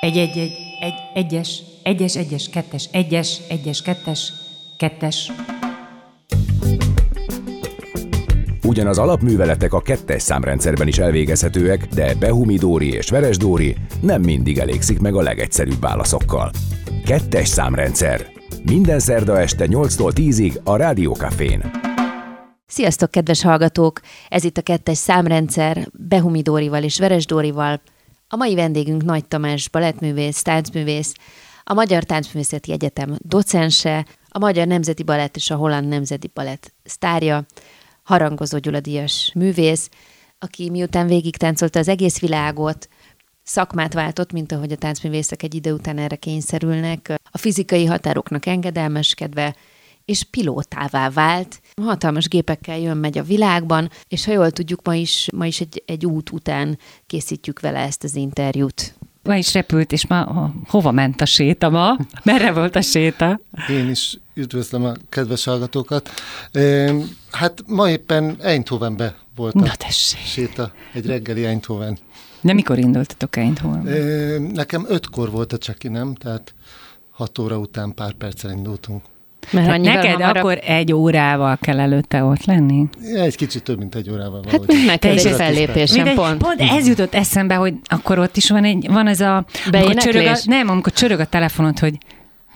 Egy, egy, egy, egy, egyes, egyes, egyes, kettes, egyes, egyes, kettes, kettes. Ugyan az alapműveletek a kettes számrendszerben is elvégezhetőek, de Behumidóri és Veresdóri nem mindig elégszik meg a legegyszerűbb válaszokkal. Kettes számrendszer. Minden szerda este 8-tól 10-ig a Rádiókafén. Sziasztok, kedves hallgatók! Ez itt a kettes számrendszer Behumidórival és Veresdórival. A mai vendégünk Nagy Tamás balettművész, táncművész, a Magyar Táncművészeti Egyetem docense, a Magyar Nemzeti Balett és a Holland Nemzeti Balett sztárja, Harangozó Gyula díjas művész, aki miután végig táncolta az egész világot, szakmát váltott, mint ahogy a táncművészek egy idő után erre kényszerülnek, a fizikai határoknak engedelmeskedve, és pilótává vált. Hatalmas gépekkel jön-megy a világban, és ha jól tudjuk, ma is, ma is egy, egy út után készítjük vele ezt az interjút. Ma is repült, és ma hova ment a séta ma? Merre volt a séta? Én is üdvözlöm a kedves hallgatókat. Hát ma éppen Eindhovenbe volt a Na séta, egy reggeli Eindhoven. De mikor indultatok Eindhoven? Nekem ötkor volt a cseki, nem? Tehát hat óra után pár perccel indultunk. Mert hát neked hamarabb... akkor egy órával kell előtte ott lenni? Ja, egy kicsit több, mint egy órával. Hát neked egy fellépésen pont. Pont ez jutott eszembe, hogy akkor ott is van, egy, van ez a... Amikor csörög a, nem, amikor csörög a telefonod, hogy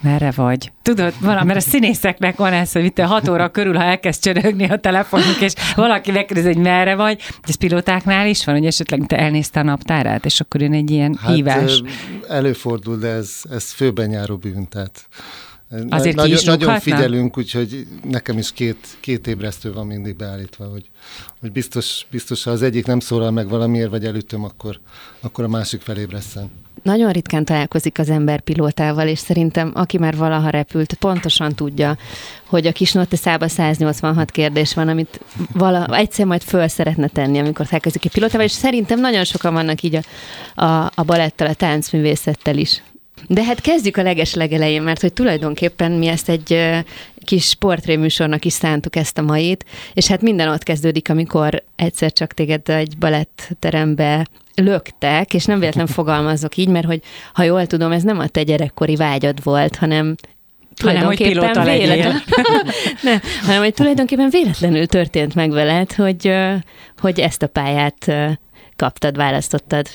merre vagy? Tudod, valami, mert a színészeknek van ez, hogy itt a hat óra körül, ha elkezd csörögni a telefonunk, és valaki megkérdezi, hogy merre vagy, ez pilótáknál is van, hogy esetleg te elnézte a naptárát, és akkor jön egy ilyen hát, hívás. Előfordul, de ez, ez főben járó bűn, tehát Azért nagyon, nagyon figyelünk, úgyhogy nekem is két, két ébresztő van mindig beállítva, hogy, hogy biztos, biztos, ha az egyik nem szólal meg valamiért, vagy elütöm, akkor, akkor a másik felébreszem. Nagyon ritkán találkozik az ember pilótával, és szerintem aki már valaha repült, pontosan tudja, hogy a kis noteszába 186 kérdés van, amit vala, egyszer majd föl szeretne tenni, amikor találkozik egy pilótával, és szerintem nagyon sokan vannak így a, a, a balettel, a táncművészettel is. De hát kezdjük a leges legelején, mert hogy tulajdonképpen mi ezt egy kis sportréműsornak is szántuk ezt a mait, és hát minden ott kezdődik, amikor egyszer csak téged egy baletterembe löktek, és nem véletlen fogalmazok így, mert hogy ha jól tudom, ez nem a te gyerekkori vágyad volt, hanem hanem, hogy pilóta véletlen... nem, hanem hogy tulajdonképpen véletlenül történt meg veled, hogy, hogy ezt a pályát kaptad, választottad.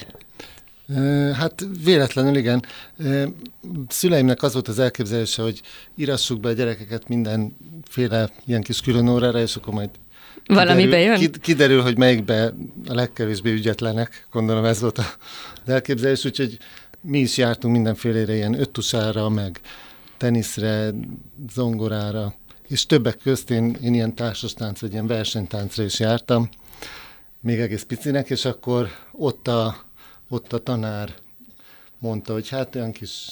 Hát véletlenül igen. Szüleimnek az volt az elképzelése, hogy írassuk be a gyerekeket mindenféle ilyen kis külön órára, és akkor majd valami bejön? Kiderül, hogy melyikbe a legkevésbé ügyetlenek, gondolom ez volt az elképzelés, úgyhogy mi is jártunk mindenfélére ilyen öttusára, meg teniszre, zongorára, és többek közt én, én ilyen társastánc, vagy ilyen versenytáncra is jártam, még egész picinek, és akkor ott a ott a tanár mondta, hogy hát olyan kis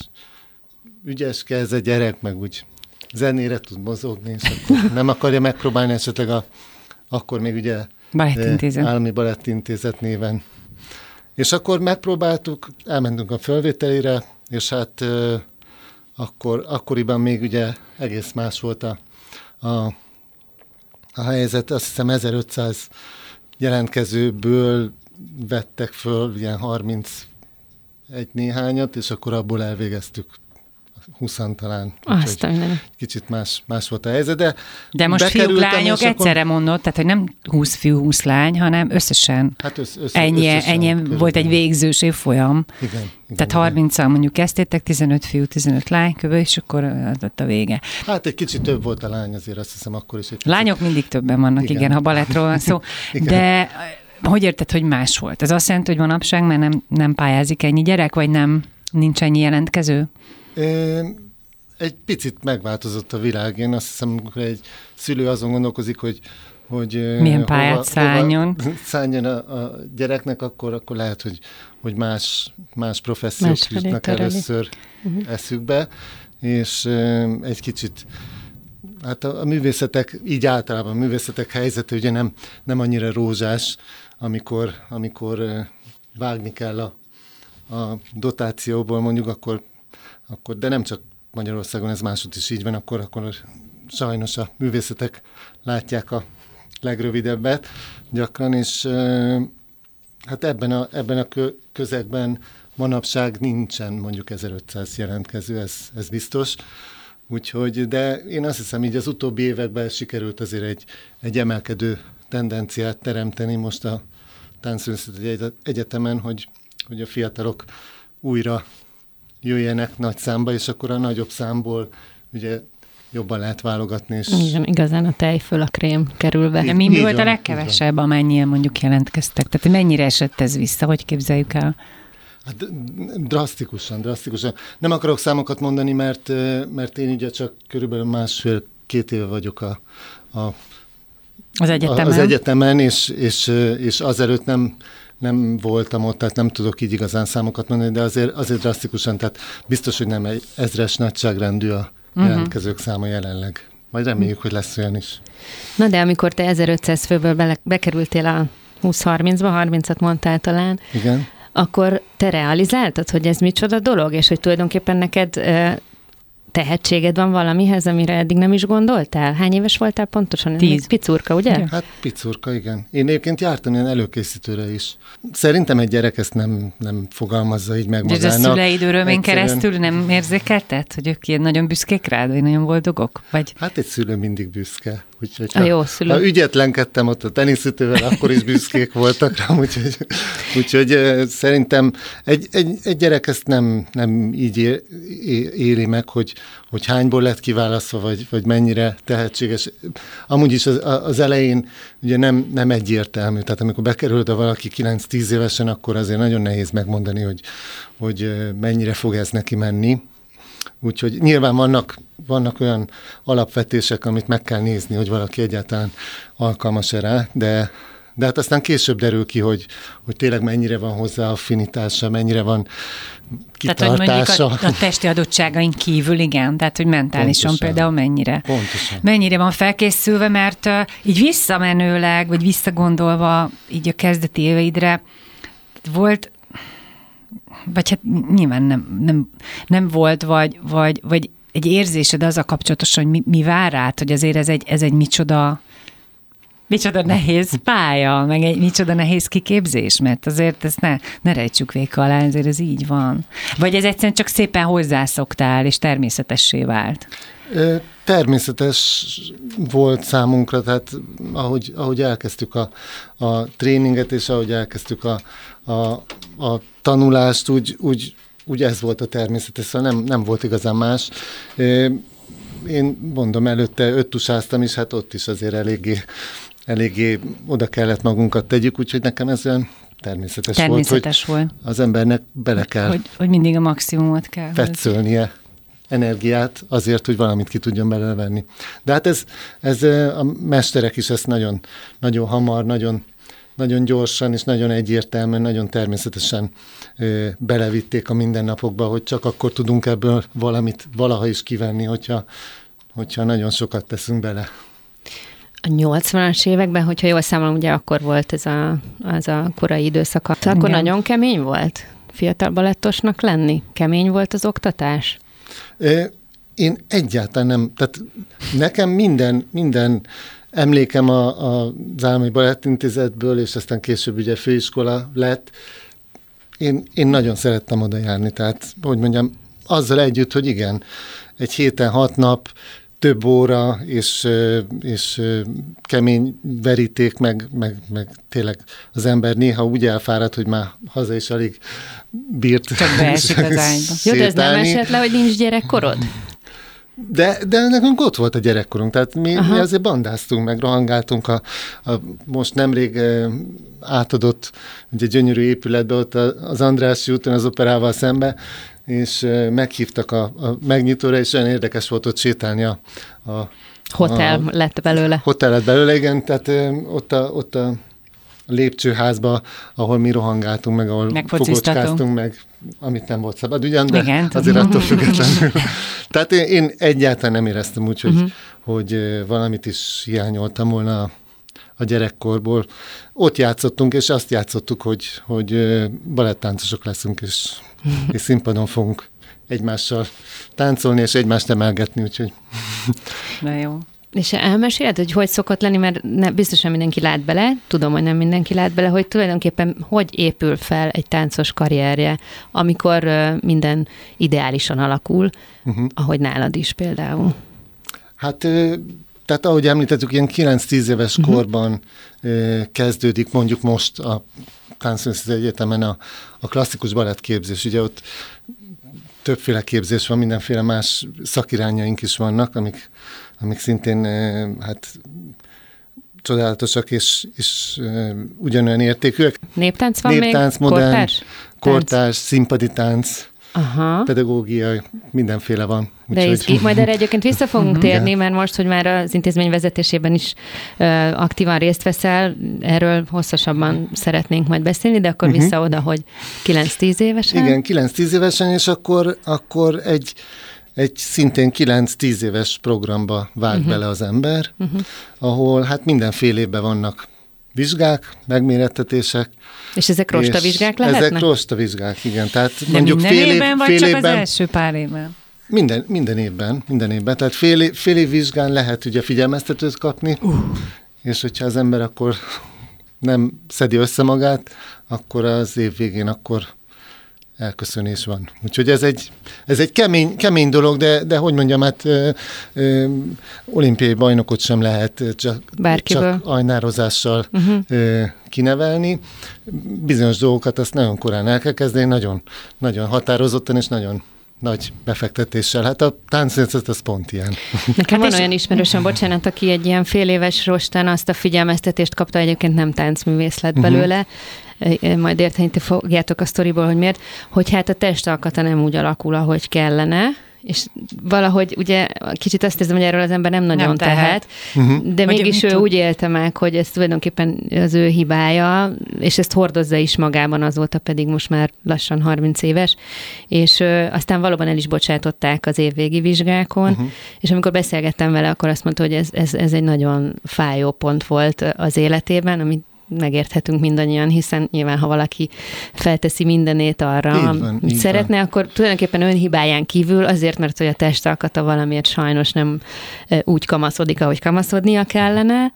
ügyeske ez a gyerek, meg úgy zenére tud mozogni, és akkor nem akarja megpróbálni esetleg a, akkor még ugye Balettintézet. Eh, állami Balettintézet néven. És akkor megpróbáltuk, elmentünk a fölvételire, és hát euh, akkor, akkoriban még ugye egész más volt a, a, a helyzet. Azt hiszem 1500 jelentkezőből vettek föl ilyen 30 egy néhányat, és akkor abból elvégeztük 20 talán. Azt Kicsit más, más volt a helyzet, de De most fiúk, lányok egyszerre akkor... mondott, tehát hogy nem 20 fiú, 20 lány, hanem összesen hát össz, össze, ennyi, ennyi volt egy végzős évfolyam. Igen, igen, tehát 30-al mondjuk kezdtétek, 15 fiú, 15 lány kb. és akkor az lett a vége. Hát egy kicsit több volt a lány, azért azt hiszem akkor is. Egy kicsit... Lányok mindig többen vannak, igen, igen ha balettról van szó. de hogy érted, hogy más volt? Ez azt jelenti, hogy manapság mert nem, nem pályázik ennyi gyerek, vagy nem nincs ennyi jelentkező? Egy picit megváltozott a világ. Én azt hiszem, amikor egy szülő azon gondolkozik, hogy hogy milyen pályát hova, szálljon. Hova szálljon a, a gyereknek, akkor, akkor lehet, hogy, hogy más, más professziók más jutnak először uh-huh. eszükbe, és egy kicsit hát a, a művészetek, így általában a művészetek helyzete ugye nem, nem annyira rózsás, amikor, amikor vágni kell a, a dotációból mondjuk, akkor, akkor, de nem csak Magyarországon, ez másod is így van, akkor, akkor sajnos a művészetek látják a legrövidebbet gyakran, és hát ebben a, ebben a közegben manapság nincsen mondjuk 1500 jelentkező, ez, ez biztos. Úgyhogy, de én azt hiszem, így az utóbbi években sikerült azért egy, egy emelkedő tendenciát teremteni most a Táncművészeti Egyetemen, hogy, hogy a fiatalok újra jöjjenek nagy számba, és akkor a nagyobb számból ugye jobban lehet válogatni. És... Igen, igazán a tej föl a krém kerülve. De mi, volt a legkevesebb, amennyien mondjuk jelentkeztek? Tehát mennyire esett ez vissza? Hogy képzeljük el? Hát drasztikusan, drasztikusan. Nem akarok számokat mondani, mert, mert én ugye csak körülbelül másfél-két éve vagyok a, a az egyetemen. Az egyetemen, és, és, és azelőtt nem, nem voltam ott, tehát nem tudok így igazán számokat mondani, de azért, azért drasztikusan, tehát biztos, hogy nem egy ezres nagyságrendű a uh-huh. jelentkezők száma jelenleg. Majd reméljük, hogy lesz olyan is. Na de amikor te 1500 főből bele, bekerültél a 20-30-ba, 30-at mondtál talán, Igen. akkor te realizáltad, hogy ez micsoda dolog, és hogy tulajdonképpen neked tehetséged van valamihez, amire eddig nem is gondoltál? Hány éves voltál pontosan? Tíz. Picurka, ugye? Igen. Hát picurka, igen. Én egyébként jártam ilyen előkészítőre is. Szerintem egy gyerek ezt nem, nem fogalmazza így meg magának. De a szüleid örömén keresztül nem érzékelted, hogy ők ilyen nagyon büszkék rád, vagy nagyon boldogok? Vagy... Hát egy szülő mindig büszke. Úgyhogy a ha, jó szülő. ha ügyetlenkedtem ott a teniszütővel, akkor is büszkék voltak rám, úgyhogy, úgyhogy szerintem egy, egy, egy gyerek ezt nem, nem így éli meg, hogy, hogy hányból lett kiválasztva, vagy, vagy mennyire tehetséges. Amúgy is az, az elején ugye nem, nem egyértelmű, tehát amikor bekerült a valaki 9-10 évesen, akkor azért nagyon nehéz megmondani, hogy, hogy mennyire fog ez neki menni. Úgyhogy nyilván vannak, vannak olyan alapvetések, amit meg kell nézni, hogy valaki egyáltalán alkalmas-e rá, de, de hát aztán később derül ki, hogy, hogy tényleg mennyire van hozzá affinitása, mennyire van kitartása. Tehát, hogy a, a testi adottságaink kívül, igen, tehát, hogy mentálisan Pontosan. például mennyire. Pontosan. Mennyire van felkészülve, mert így visszamenőleg, vagy visszagondolva így a kezdeti éveidre, volt vagy hát nyilván nem, nem, nem volt, vagy, vagy, vagy egy érzésed az a kapcsolatosan, hogy mi, mi vár rád, hogy azért ez egy, ez egy micsoda, micsoda nehéz pálya, meg egy micsoda nehéz kiképzés, mert azért ezt ne, ne rejtsük véka alá, ezért ez így van. Vagy ez egyszerűen csak szépen hozzászoktál, és természetessé vált? Természetes volt számunkra, tehát ahogy, ahogy elkezdtük a, a tréninget, és ahogy elkezdtük a, a, a tanulást, úgy, úgy, úgy ez volt a természetes, szóval nem, nem volt igazán más. Én mondom, előtte öttusáztam is, hát ott is azért eléggé, eléggé oda kellett magunkat tegyük, úgyhogy nekem ez olyan természetes, természetes volt, volt, hogy az embernek bele kell hogy, hogy mindig a maximumot kell. Tetszölnie energiát azért, hogy valamit ki tudjon belőle venni. De hát ez, ez a mesterek is ezt nagyon, nagyon hamar, nagyon nagyon gyorsan és nagyon egyértelműen, nagyon természetesen belevitték a mindennapokba, hogy csak akkor tudunk ebből valamit valaha is kivenni, hogyha, hogyha nagyon sokat teszünk bele. A 80-as években, hogyha jól számolom, ugye akkor volt ez a, az a korai időszak. Akkor Igen. nagyon kemény volt fiatal balettosnak lenni? Kemény volt az oktatás? Én egyáltalán nem, tehát nekem minden, minden emlékem a, a, az Állami Balettintézetből, és aztán később ugye főiskola lett. Én, én nagyon szerettem oda járni, tehát, hogy mondjam, azzal együtt, hogy igen, egy héten hat nap, több óra, és, és kemény veríték, meg, meg, meg tényleg az ember néha úgy elfárad, hogy már haza is alig bírt. Csak beesik az ágyba. Jó, de ez nem esett le, hogy nincs gyerekkorod? De, de nekünk ott volt a gyerekkorunk, tehát mi, mi azért bandáztunk, meg rohangáltunk a, a most nemrég átadott ugye gyönyörű épületbe ott az András úton az operával szembe, és meghívtak a, a megnyitóra, és olyan érdekes volt ott sétálni a, a Hotel a, lett belőle. Hotel lett belőle, igen, tehát ott a, ott a lépcsőházba, ahol mi rohangáltunk, meg ahol fogocskáztunk, meg amit nem volt szabad ugyan, de Igen, azért attól függetlenül. Tehát én, én egyáltalán nem éreztem úgy, hogy, uh-huh. hogy valamit is hiányoltam volna a, gyerekkorból. Ott játszottunk, és azt játszottuk, hogy, hogy balettáncosok leszünk, és, uh-huh. és színpadon fogunk egymással táncolni, és egymást emelgetni, úgyhogy... Na jó. És elmeséled, hogy hogy szokott lenni, mert ne, biztosan mindenki lát bele, tudom, hogy nem mindenki lát bele, hogy tulajdonképpen hogy épül fel egy táncos karrierje, amikor uh, minden ideálisan alakul, uh-huh. ahogy nálad is például. Hát tehát ahogy említettük, ilyen 9-10 éves uh-huh. korban kezdődik mondjuk most a Táncművészeti Egyetemen a, a klasszikus balettképzés. Ugye ott többféle képzés van, mindenféle más szakirányaink is vannak, amik, amik szintén hát csodálatosak és, és ugyanolyan értékűek. Néptánc van Néptánc, még? modern, kortárs, kortárs színpadi tánc, Aha. pedagógia, mindenféle van. De izgi. Majd erre egyébként vissza fogunk mhm. térni, mert most, hogy már az intézmény vezetésében is uh, aktívan részt veszel, erről hosszasabban szeretnénk majd beszélni, de akkor uh-huh. vissza oda, hogy 9-10 évesen. Igen, 9-10 évesen, és akkor, akkor egy, egy szintén 9-10 éves programba vág uh-huh. bele az ember, uh-huh. ahol hát mindenfélében vannak vizsgák, megmérettetések. És ezek rostavizsgák lehetnek? Ezek rostavizsgák, igen. Tehát De mondjuk minden fél évben, vagy fél csak évben, az első pár évben? Minden, minden évben, minden évben. Tehát fél, fél év vizsgán lehet ugye figyelmeztetőt kapni, uh. és hogyha az ember akkor nem szedi össze magát, akkor az év végén akkor elköszönés van. Úgyhogy ez egy, ez egy kemény, kemény dolog, de, de hogy mondjam, hát ö, ö, olimpiai bajnokot sem lehet csak, csak ajnározással uh-huh. ö, kinevelni. Bizonyos dolgokat azt nagyon korán el kell kezdeni, nagyon, nagyon határozottan és nagyon nagy befektetéssel. Hát a táncérzet az pont ilyen. Nekem hát van olyan ismerősöm, bocsánat, aki egy ilyen fél éves rostán azt a figyelmeztetést kapta, egyébként nem táncművész lett uh-huh. belőle, majd érteni fogjátok a sztoriból, hogy miért, hogy hát a testalkata nem úgy alakul, ahogy kellene, és valahogy ugye kicsit azt érzem, hogy erről az ember nem nagyon nem tehet, tehet uh-huh. de hogy mégis ő tud? úgy élte meg, hogy ez tulajdonképpen az ő hibája, és ezt hordozza is magában, azóta pedig most már lassan 30 éves, és ö, aztán valóban el is bocsátották az évvégi vizsgákon, uh-huh. és amikor beszélgettem vele, akkor azt mondta, hogy ez, ez, ez egy nagyon fájó pont volt az életében, amit megérthetünk mindannyian, hiszen nyilván, ha valaki felteszi mindenét arra, van, hogy szeretne, van. akkor tulajdonképpen önhibáján kívül, azért, mert hogy a testalkata valamiért sajnos nem úgy kamaszodik, ahogy kamaszodnia kellene,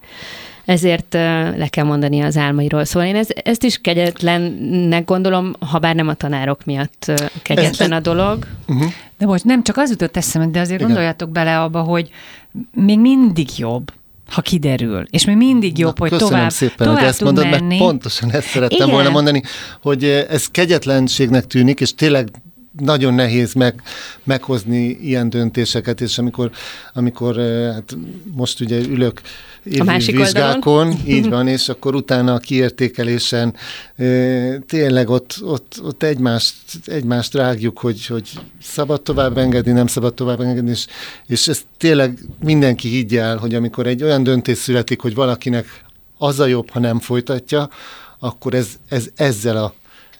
ezért le kell mondani az álmairól. Szóval én ez, ezt is kegyetlennek gondolom, ha bár nem a tanárok miatt kegyetlen a dolog. Uh-huh. De most nem csak az jutott eszembe, de azért Igen. gondoljatok bele abba, hogy még mindig jobb, ha kiderül. És mi mindig jobb, Na, hogy tovább, szépen, tovább hogy ezt mondod, menni. mert pontosan ezt szerettem Igen. volna mondani, hogy eh, ez kegyetlenségnek tűnik, és tényleg nagyon nehéz meg, meghozni ilyen döntéseket, és amikor, amikor eh, hát most ugye ülök a másik vizsgákon, oldalon. így van, és akkor utána a kiértékelésen eh, tényleg ott, ott, ott egymást, egymást rágjuk, hogy, hogy szabad tovább engedni, nem szabad tovább engedni, és, és ezt tényleg mindenki higgye el, hogy amikor egy olyan döntés születik, hogy valakinek az a jobb, ha nem folytatja, akkor ez, ez ezzel, a,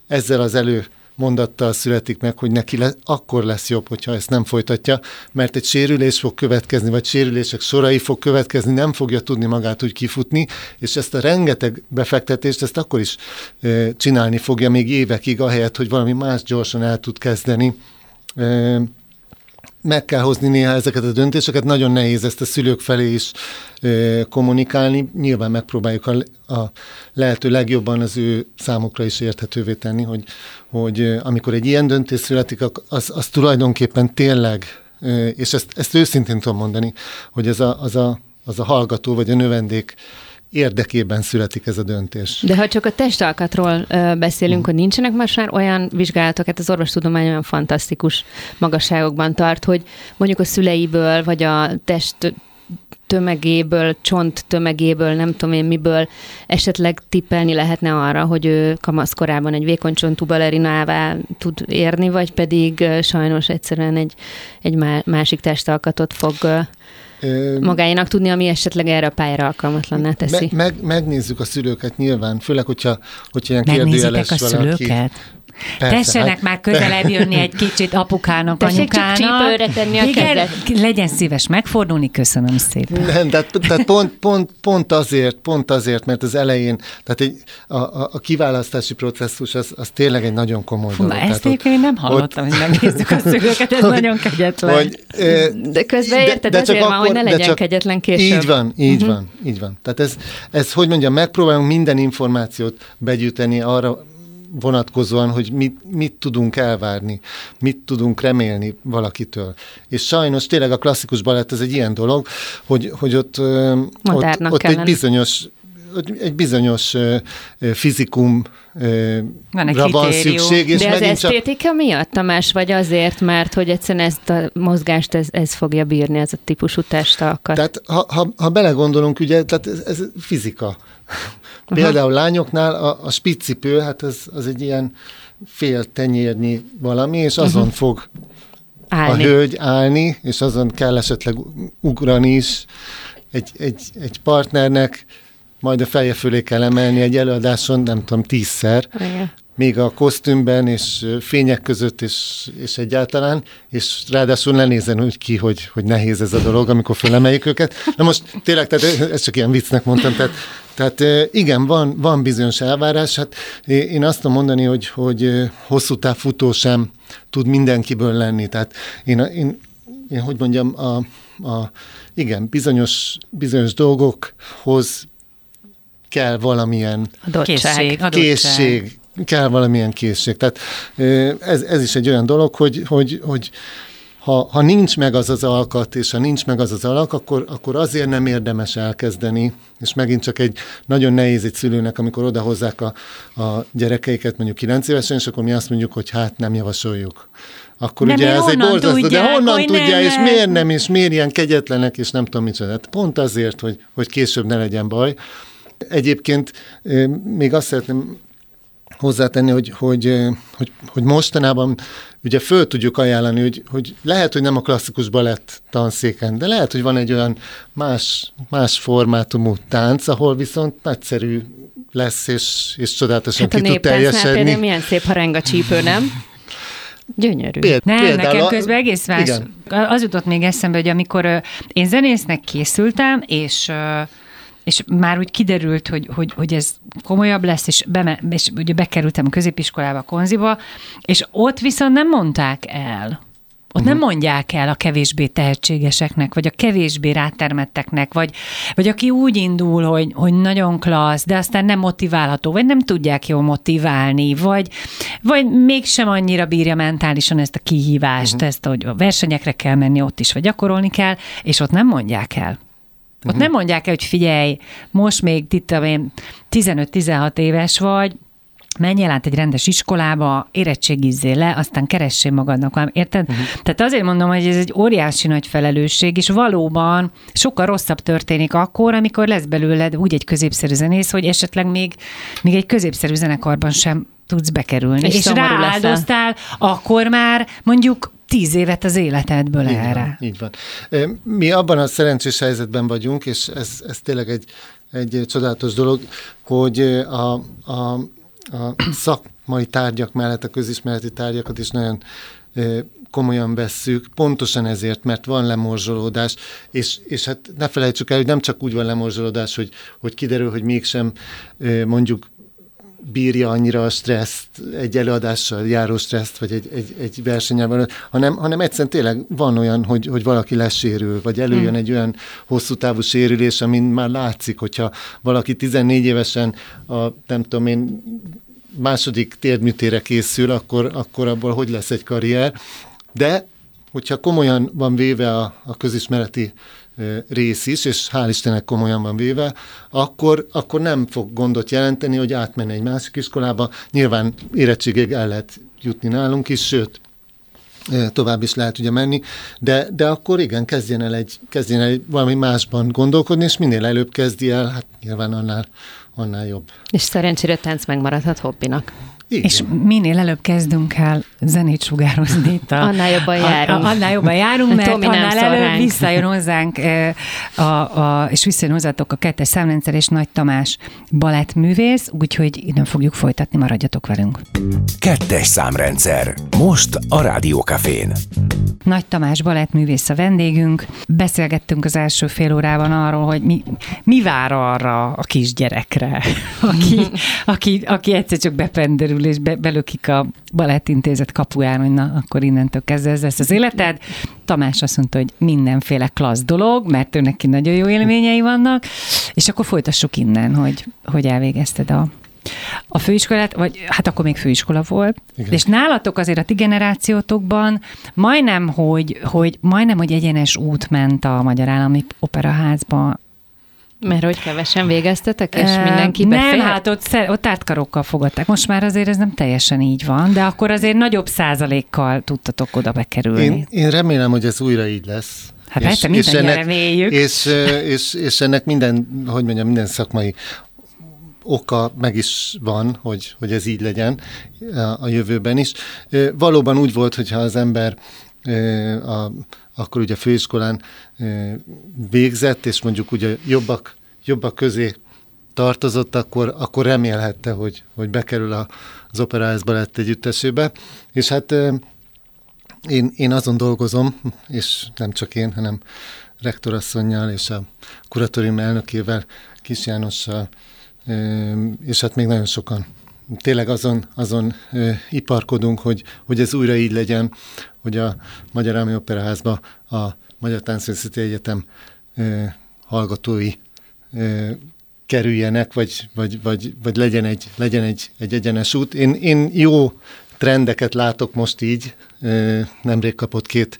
ezzel az elő mondattal születik meg, hogy neki le, akkor lesz jobb, hogyha ezt nem folytatja, mert egy sérülés fog következni, vagy sérülések sorai fog következni, nem fogja tudni magát úgy kifutni, és ezt a rengeteg befektetést, ezt akkor is e, csinálni fogja még évekig, ahelyett, hogy valami más gyorsan el tud kezdeni. E, meg kell hozni néha ezeket a döntéseket, nagyon nehéz ezt a szülők felé is e, kommunikálni. Nyilván megpróbáljuk a, a lehető legjobban az ő számukra is érthetővé tenni, hogy, hogy amikor egy ilyen döntés születik, az, az tulajdonképpen tényleg, e, és ezt, ezt őszintén tudom mondani, hogy ez a, az, a, az a hallgató vagy a növendék érdekében születik ez a döntés. De ha csak a testalkatról beszélünk, mm. hogy nincsenek most már olyan vizsgálatok, hát az orvostudomány olyan fantasztikus magasságokban tart, hogy mondjuk a szüleiből, vagy a test tömegéből, csont tömegéből, nem tudom én miből esetleg tippelni lehetne arra, hogy ő kamaszkorában egy vékony csontú balerinává tud érni, vagy pedig sajnos egyszerűen egy, egy másik testalkatot fog magáénak tudni, ami esetleg erre a pályára alkalmatlanná teszi. Meg, meg, megnézzük a szülőket nyilván, főleg, hogyha, hogyha ilyen kérdőjeles a valaki. szülőket? Persze, Tessenek hát, már közelebb jönni egy kicsit apukának, Tessék anyukának. csak csípőre tenni a Igen, kezet. legyen szíves megfordulni, köszönöm szépen. Nem, tehát, tehát pont, pont, pont, azért, pont azért, mert az elején, tehát egy, a, a, a kiválasztási processzus az, az tényleg egy nagyon komoly dolog. Ezt egyébként én nem hallottam, ott, hogy megnézzük a szögöket, ez hogy, nagyon kegyetlen. Hogy, de közben érted, de, de azért van, hogy ne legyen csak, kegyetlen később. Így van, így uh-huh. van, így van. Tehát ez, ez, hogy mondjam, megpróbálunk minden információt begyűjteni arra, vonatkozóan, hogy mit, mit tudunk elvárni, mit tudunk remélni valakitől. És sajnos tényleg a klasszikus balett ez egy ilyen dolog, hogy, hogy ott, ott, ott egy bizonyos egy bizonyos fizikum van, van szükség. És De az esztétika csak... miatt, Tamás, vagy azért, mert hogy egyszerűen ezt a mozgást ez, ez fogja bírni, ez a típusú testalkat? Tehát ha, ha, ha belegondolunk, ugye, tehát ez, ez fizika. Például lányoknál a, a spiccipő, hát az, az egy ilyen fél tenyérnyi valami, és azon uh-huh. fog állni. a hölgy állni, és azon kell esetleg ugrani is egy, egy, egy partnernek, majd a feje fölé kell emelni egy előadáson, nem tudom, tízszer. Igen még a kosztümben és fények között és, és egyáltalán, és ráadásul ne nézzen úgy ki, hogy, hogy nehéz ez a dolog, amikor fölemeljük őket. Na most tényleg, tehát ezt csak ilyen viccnek mondtam, tehát, tehát igen, van, van bizonyos elvárás, hát én azt tudom mondani, hogy, hogy hosszú táv futó sem tud mindenkiből lenni, tehát én, én, én hogy mondjam, a, a, igen, bizonyos, bizonyos dolgokhoz kell valamilyen Készség, készség, kell valamilyen készség. Tehát ez, ez is egy olyan dolog, hogy, hogy, hogy ha, ha nincs meg az az alkat, és ha nincs meg az az alak, akkor, akkor azért nem érdemes elkezdeni, és megint csak egy nagyon nehéz egy szülőnek, amikor odahozzák a, a gyerekeiket mondjuk 9 évesen, és akkor mi azt mondjuk, hogy hát nem javasoljuk. Akkor de ugye ez egy borzasztó, de honnan tudja, és miért nem, és miért ilyen kegyetlenek, és nem tudom mit hát Pont azért, hogy, hogy később ne legyen baj. Egyébként még azt szeretném hozzátenni, hogy, hogy, hogy, hogy mostanában ugye föl tudjuk ajánlani, hogy, hogy lehet, hogy nem a klasszikus balett tanszéken, de lehet, hogy van egy olyan más, más formátumú tánc, ahol viszont nagyszerű lesz, és, és csodálatosan hát ki tud teljesedni. milyen szép a csípő, nem? Gyönyörű. Péld, nem, például, nekem közben egész más. Igen. Az jutott még eszembe, hogy amikor én zenésznek készültem, és és már úgy kiderült, hogy, hogy, hogy ez komolyabb lesz, és, beme, és ugye bekerültem a középiskolába, a konziba, és ott viszont nem mondták el, ott uh-huh. nem mhm. mondják el a kevésbé tehetségeseknek, vagy a kevésbé rátermetteknek, vagy, vagy aki úgy indul, hogy, hogy nagyon klassz, de aztán nem motiválható, vagy nem tudják jól motiválni, vagy, vagy mégsem annyira bírja mentálisan ezt a kihívást, uh-huh. ezt, hogy a versenyekre kell menni ott is, vagy gyakorolni kell, és ott nem mondják el. Ott uh-huh. nem mondják el, hogy figyelj, most még én 15-16 éves vagy, menjél át egy rendes iskolába, érettségizzél le, aztán keressél magadnak érted? Uh-huh. Tehát azért mondom, hogy ez egy óriási nagy felelősség, és valóban sokkal rosszabb történik akkor, amikor lesz belőled úgy egy középszerű zenész, hogy esetleg még, még egy középszerű zenekarban sem tudsz bekerülni. És, és rááldoztál, akkor már mondjuk tíz évet az életedből így erre. Van, így van. Mi abban a szerencsés helyzetben vagyunk, és ez, ez tényleg egy, egy csodálatos dolog, hogy a, a, a szakmai tárgyak mellett a közismereti tárgyakat is nagyon komolyan vesszük, pontosan ezért, mert van lemorzsolódás, és, és hát ne felejtsük el, hogy nem csak úgy van lemorzsolódás, hogy, hogy kiderül, hogy mégsem mondjuk bírja annyira a stresszt, egy előadással járó stresszt, vagy egy, egy, egy versenyen, hanem, hanem egyszerűen tényleg van olyan, hogy, hogy valaki lesérül, vagy előjön hmm. egy olyan hosszú távú sérülés, amin már látszik, hogyha valaki 14 évesen a, nem tudom én, második térdműtére készül, akkor, akkor abból hogy lesz egy karrier. De hogyha komolyan van véve a, a közismereti rész is, és hál' Istennek komolyan van véve, akkor, akkor nem fog gondot jelenteni, hogy átmenni egy másik iskolába. Nyilván érettségig el lehet jutni nálunk is, sőt, tovább is lehet ugye menni, de, de akkor igen, kezdjen el, egy, kezdjen el valami másban gondolkodni, és minél előbb kezdi el, hát nyilván annál, annál jobb. És szerencsére tánc megmaradhat hobbinak. Igen. És minél előbb kezdünk el zenét sugározni itt a, annál jobban járunk. A, a, annál jobban járunk, mert Tomi annál előbb ránk. visszajön hozzánk, a, a, és visszajön hozzátok a kettes számrendszer és Nagy Tamás balettművész, úgyhogy innen fogjuk folytatni, maradjatok velünk. Kettes számrendszer. Most a Rádiókafén. Nagy Tamás balettművész a vendégünk. Beszélgettünk az első fél órában arról, hogy mi, mi vár arra a kisgyerekre, aki, aki, aki egyszer csak bependerül és be, belökik a balettintézet kapuján, hogy na, akkor innentől kezdve ez lesz az életed. Tamás azt mondta, hogy mindenféle klassz dolog, mert ő neki nagyon jó élményei vannak, és akkor folytassuk innen, hogy, hogy elvégezted a a főiskolát, vagy hát akkor még főiskola volt, Igen. és nálatok azért a ti generációtokban majdnem, hogy, hogy majdnem, hogy egyenes út ment a Magyar Állami Operaházba, mert hogy kevesen végeztetek, és mindenki befér? Nem, hát ott, ott ártkarokkal fogadták. Most már azért ez nem teljesen így van, de akkor azért nagyobb százalékkal tudtatok oda bekerülni. Én, én remélem, hogy ez újra így lesz. Hát persze, és ennek, reméljük. És, és, és ennek minden, hogy mondjam, minden szakmai oka meg is van, hogy, hogy ez így legyen a jövőben is. Valóban úgy volt, hogyha az ember a, akkor ugye főiskolán végzett, és mondjuk ugye jobbak, jobbak közé tartozott, akkor, akkor remélhette, hogy, hogy bekerül a, az Opera Balett együttesébe. És hát én, én azon dolgozom, és nem csak én, hanem rektorasszonynal és a kuratórium elnökével, Kis Jánossal, és hát még nagyon sokan. Tényleg azon, azon iparkodunk, hogy, hogy ez újra így legyen, hogy a Magyar Állami Operaházba a Magyar Táncművészeti Egyetem hallgatói kerüljenek, vagy, vagy, vagy, vagy legyen, egy, legyen egy, egy egyenes út. Én, én jó trendeket látok most így. Nemrég kapott két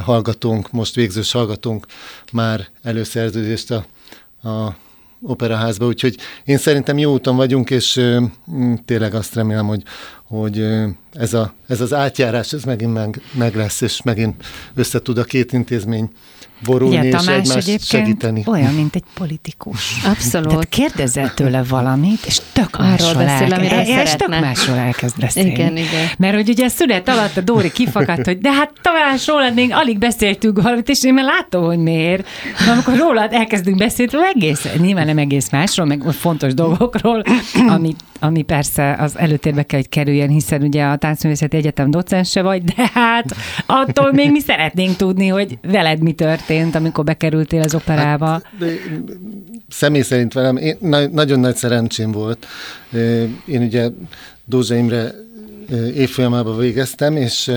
hallgatónk, most végzős hallgatónk már előszerződést a, a operaházba, úgyhogy én szerintem jó úton vagyunk, és tényleg azt remélem, hogy, hogy ez, a, ez az átjárás, ez megint meg, meg lesz, és megint összetud a két intézmény borulni és Tamás egymást segíteni. olyan, mint egy politikus. Abszolút. Tehát kérdezel tőle valamit, és tök másról beszél, amire el, és tök másról elkezd beszélni. Igen, igen. Mert hogy ugye szület alatt a Dóri kifakadt, hogy de hát Tamás rólad még alig beszéltünk valamit, és én már látom, hogy miért. Na, amikor rólad elkezdünk beszélni, egész, nyilván nem egész másról, meg fontos dolgokról, ami, ami persze az előtérbe kell, hogy kerüljön, hiszen ugye a Táncművészeti Egyetem docense vagy, de hát attól még mi szeretnénk tudni, hogy veled mi történt, amikor bekerültél az operába. Hát, de, személy szerint velem én, na, nagyon nagy szerencsém volt. Én ugye Dózsa Imre évfolyamában végeztem, és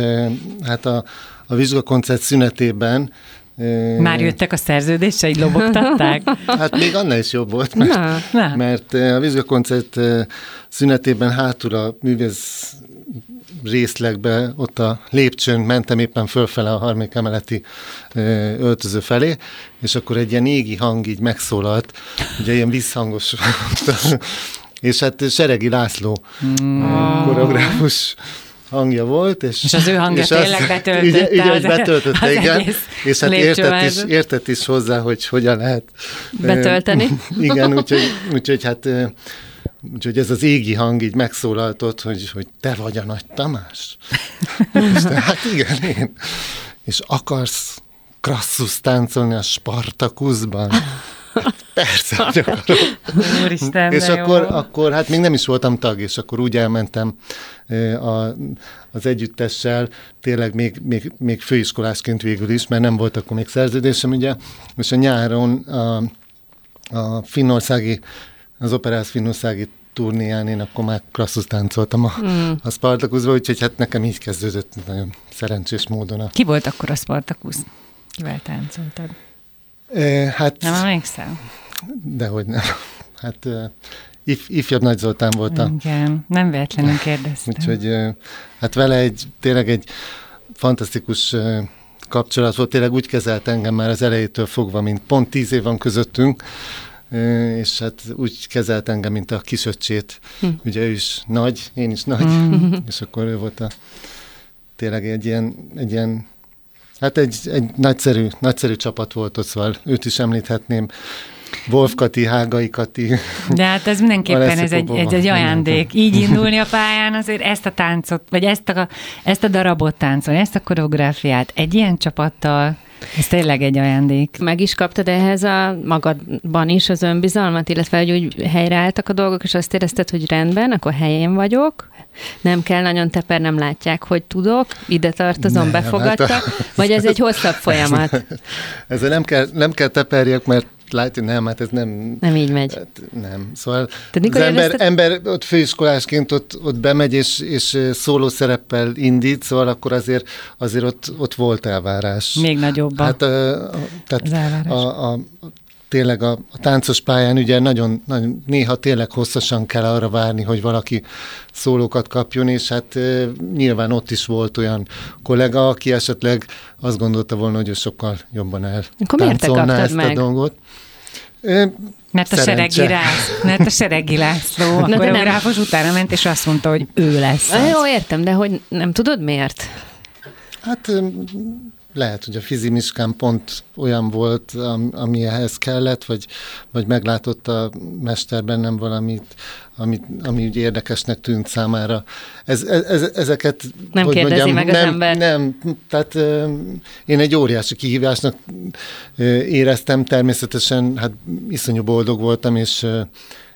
hát a, a vizsgakoncert szünetében már jöttek a szerződései, lobogtatták? hát még annál is jobb volt, mert, na, na. mert a vizsgakoncert szünetében hátul a művész részlegbe, ott a lépcsőn mentem éppen fölfele a harmadik emeleti öltöző felé, és akkor egy ilyen égi hang így megszólalt, ugye ilyen visszhangos és hát Seregi László mm. koreográfus hangja volt. És, és az ő hangja és tényleg azt, betöltötte. Így, az, betöltötte, az igen. És hát értett is, értett is hozzá, hogy hogyan lehet betölteni. igen, úgyhogy, úgyhogy hát Úgyhogy ez az égi hang így megszólaltott, hogy, hogy te vagy a nagy Tamás. és te, hát igen, én. És akarsz Krasszus táncolni a Spartakuszban? Persze, hogy akarok. Úristen, és akkor, jó. akkor, hát még nem is voltam tag, és akkor úgy elmentem a, az együttessel, tényleg még, még, még főiskolásként végül is, mert nem volt akkor még szerződésem, ugye, és a nyáron a, a finnországi az Operász Finnországi turnéján én akkor már klasszus táncoltam a, mm. a Spartakuszba, úgyhogy hát nekem így kezdődött nagyon szerencsés módon. A... Ki volt akkor a Spartakusz? Kivel táncoltad? Hát... Nem emlékszel? Dehogy nem. Hát if, ifjabb Nagy Zoltán volt a... Igen, nem véletlenül kérdeztem. Úgyhogy hát vele egy, tényleg egy fantasztikus kapcsolat volt, tényleg úgy kezelt engem már az elejétől fogva, mint pont tíz év van közöttünk, és hát úgy kezelt engem, mint a kisöccsét. Hm. Ugye ő is nagy, én is nagy, hm. és akkor ő volt a tényleg egy ilyen, egy ilyen hát egy, egy nagyszerű, nagyszerű csapat volt ott, szóval őt is említhetném. Wolf Kati, Hágai Kati. De hát ez mindenképpen ez egy, ez egy ajándék. Így indulni a pályán azért ezt a táncot, vagy ezt a, ezt a darabot táncolni, ezt a koreográfiát egy ilyen csapattal, ez tényleg egy ajándék. Meg is kaptad ehhez a magadban is az önbizalmat, illetve hogy úgy helyreálltak a dolgok, és azt érezted, hogy rendben, akkor helyén vagyok, nem kell nagyon teper, nem látják, hogy tudok, ide tartozom, nem, befogadtak, hát a... vagy ez egy hosszabb folyamat? Ezzel nem kell, nem kell teperjek, mert látni, nem, hát ez nem... Nem így megy. Hát nem, szóval Te az ember, ezt... ember ott főiskolásként ott, ott bemegy, és, és szóló szereppel indít, szóval akkor azért, azért ott, ott volt elvárás. Még nagyobb hát, a, tehát a, a, tényleg a, a táncos pályán ugye nagyon, nagyon, néha tényleg hosszasan kell arra várni, hogy valaki szólókat kapjon, és hát e, nyilván ott is volt olyan kollega, aki esetleg azt gondolta volna, hogy ő sokkal jobban el Akkor táncolná ezt meg? a dolgot. E, mert a Seregi Rász, mert a Seregi László, a koreográfus utána ment, és azt mondta, hogy ő lesz. Az. Jó, értem, de hogy nem tudod miért? Hát lehet, hogy a fizimiskán pont olyan volt, ami ehhez kellett, vagy, vagy meglátott a mester bennem valamit, amit, ami úgy érdekesnek tűnt számára. Ez, ez, ezeket... Nem kérdezi mondjam, meg az nem, ember. Nem, tehát én egy óriási kihívásnak éreztem, természetesen hát iszonyú boldog voltam, és,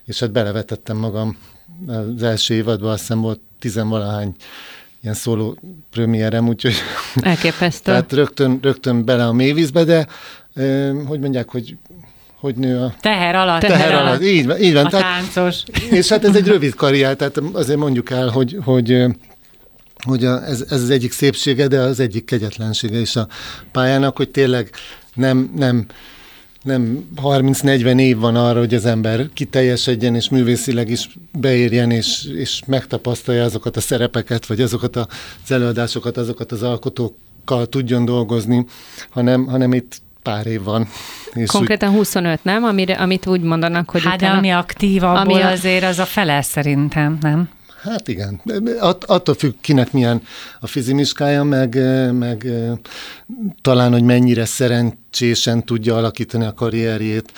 és hát belevetettem magam az első évadban, azt hiszem volt tizenvalahány ilyen szóló premierem, úgyhogy... Elképesztő. tehát rögtön, rögtön bele a mélyvízbe, de hogy mondják, hogy hogy nő a... Teher alatt. Teher, teher alatt, alatt. Így, így van. A tehát, táncos. És hát ez egy rövid karrier, tehát azért mondjuk el, hogy, hogy hogy a, ez, ez az egyik szépsége, de az egyik kegyetlensége is a pályának, hogy tényleg nem, nem nem 30-40 év van arra, hogy az ember kiteljesedjen, és művészileg is beérjen, és, és megtapasztalja azokat a szerepeket, vagy azokat az előadásokat, azokat az alkotókkal tudjon dolgozni, hanem, hanem itt pár év van. És Konkrétan úgy... 25, nem? Amire, amit úgy mondanak, hogy Hát utána... de ami aktívabb, ami a... azért az a fele szerintem, nem? Hát igen, At, attól függ, kinek milyen a fizimiskája, meg, meg talán, hogy mennyire szerencsésen tudja alakítani a karrierjét,